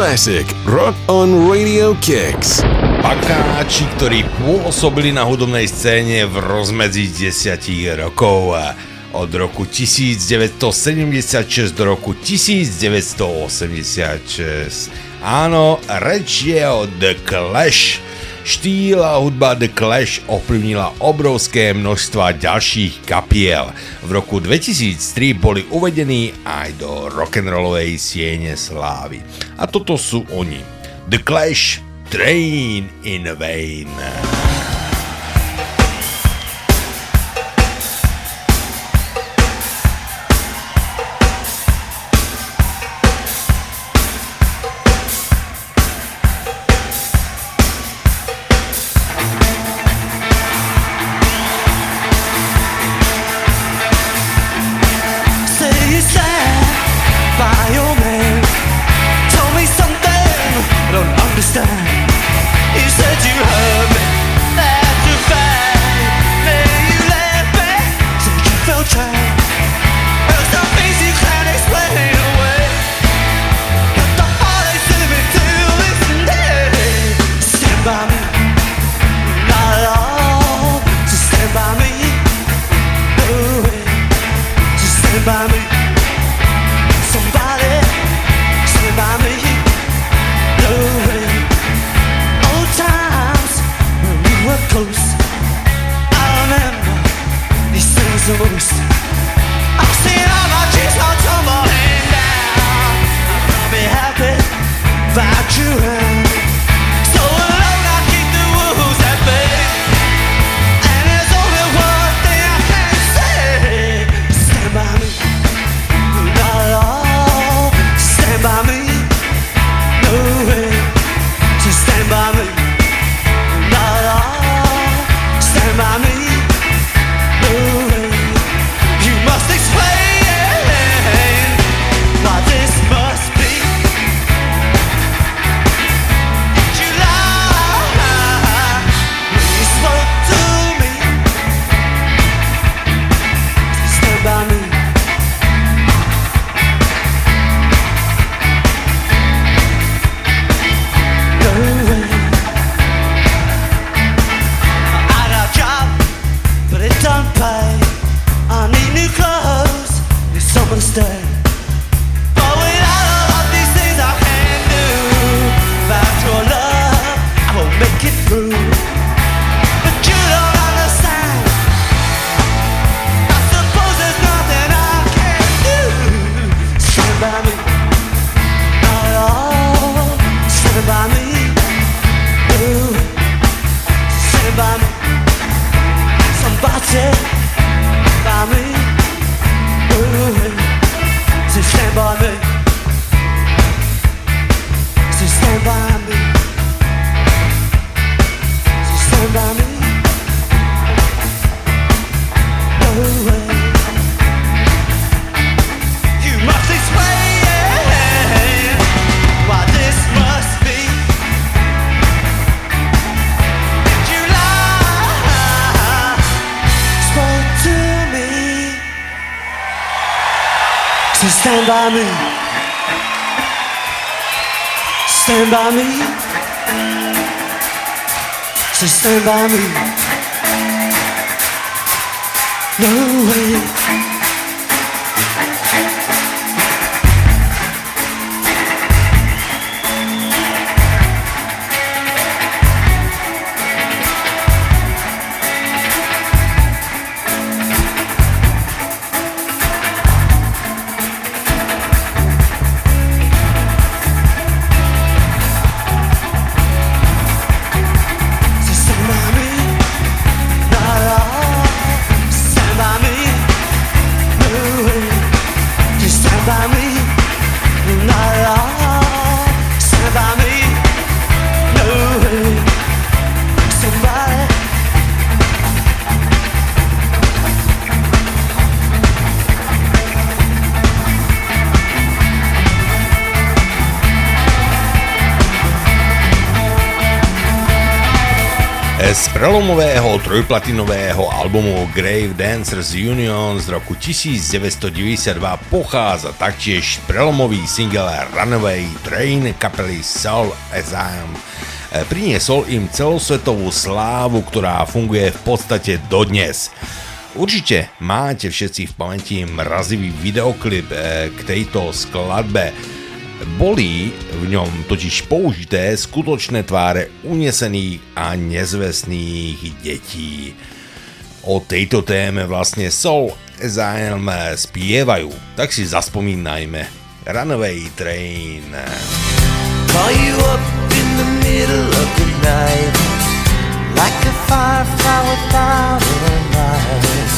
Classic. Rock on Radio Kicks. Pakáči, ktorí pôsobili na hudobnej scéne v rozmedzi 10 rokov od roku 1976 do roku 1986. Áno, reč je o The Clash Štýl a hudba The Clash ovplyvnila obrovské množstva ďalších kapiel. V roku 2003 boli uvedení aj do rock'n'rollovej siene slávy. A toto sú oni. The Clash, Train in Vain. Stand by me. Stand by me. So stand by me. No way. Prelomového trojplatinového albumu Grave Dancers Union z roku 1992 pochádza taktiež prelomový single Runaway Train kapely Soul Asylum. E, Priniesol im celosvetovú slávu, ktorá funguje v podstate dodnes. Určite máte všetci v pamäti mrazivý videoklip e, k tejto skladbe. Boli v ňom totiž použité skutočné tváre unesených a nezvestných detí. O tejto téme vlastne Soul Asylum spievajú, tak si zaspomínajme. Runaway Train. Call you up in the middle of the night Like a firefly without a light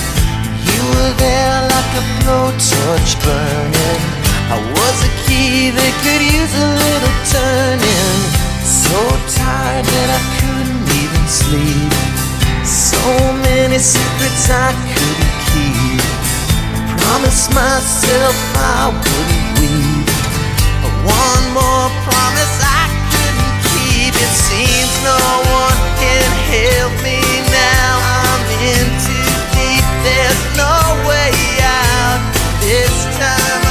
You were there like a blowtorch burning was a key that could use a little turning So tired that I couldn't even sleep So many secrets I couldn't keep Promised myself I wouldn't weep but one more promise I couldn't keep. It seems no one can help me now. I'm in too deep. There's no way out. This time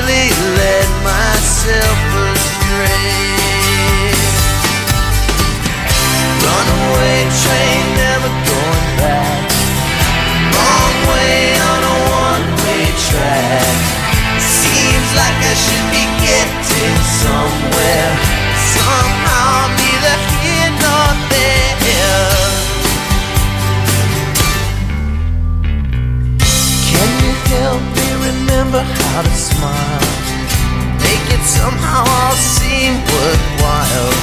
really led myself astray. Runaway train, never going back. Long way on a one-way track. Seems like I should be getting somewhere. Somehow, I'm neither here nor there. Can you help me remember? How to smile. Make it somehow all seem worthwhile.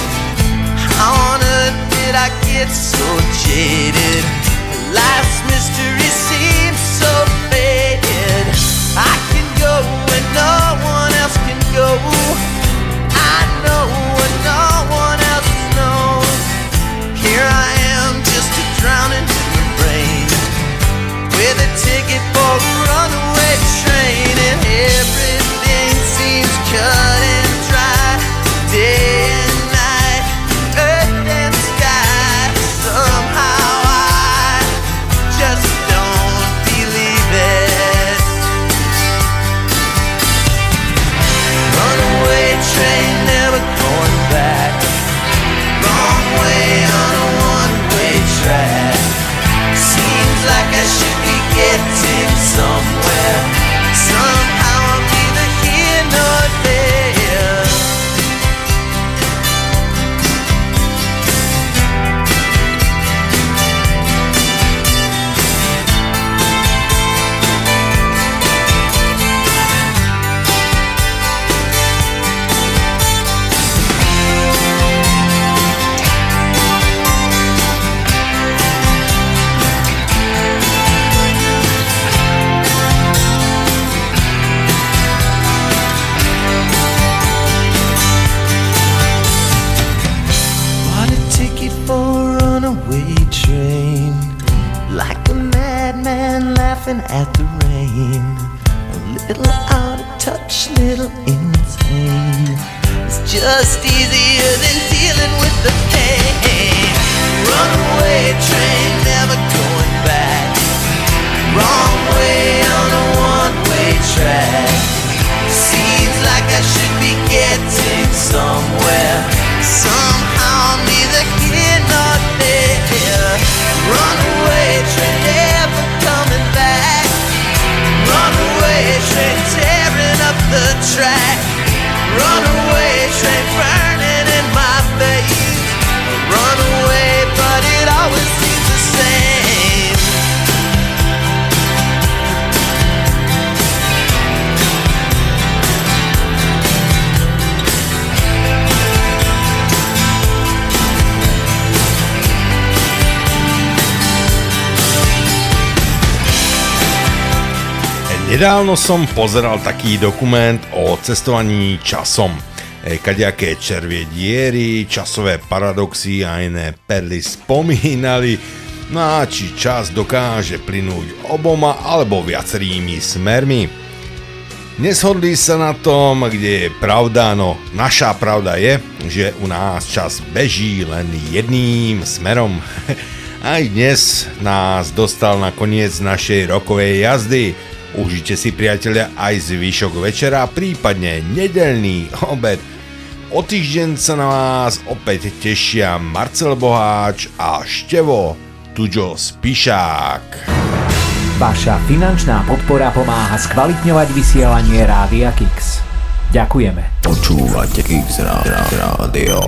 How on earth did I get so jaded? Life's mystery seems so faded. I can go and know. Nedávno som pozeral taký dokument o cestovaní časom. E, Kaďaké červie diery, časové paradoxy a iné perly spomínali, no a či čas dokáže plynúť oboma alebo viacerými smermi. Neshodli sa na tom, kde je pravda, no naša pravda je, že u nás čas beží len jedným smerom. Aj dnes nás dostal na koniec našej rokovej jazdy – Užite si priatelia aj zvyšok večera, prípadne nedelný obed. O týždeň sa na vás opäť tešia Marcel Boháč a Števo Tuďo Spišák. Vaša finančná podpora pomáha skvalitňovať vysielanie Rádia Kix. Ďakujeme. Počúvate Kix Rádio.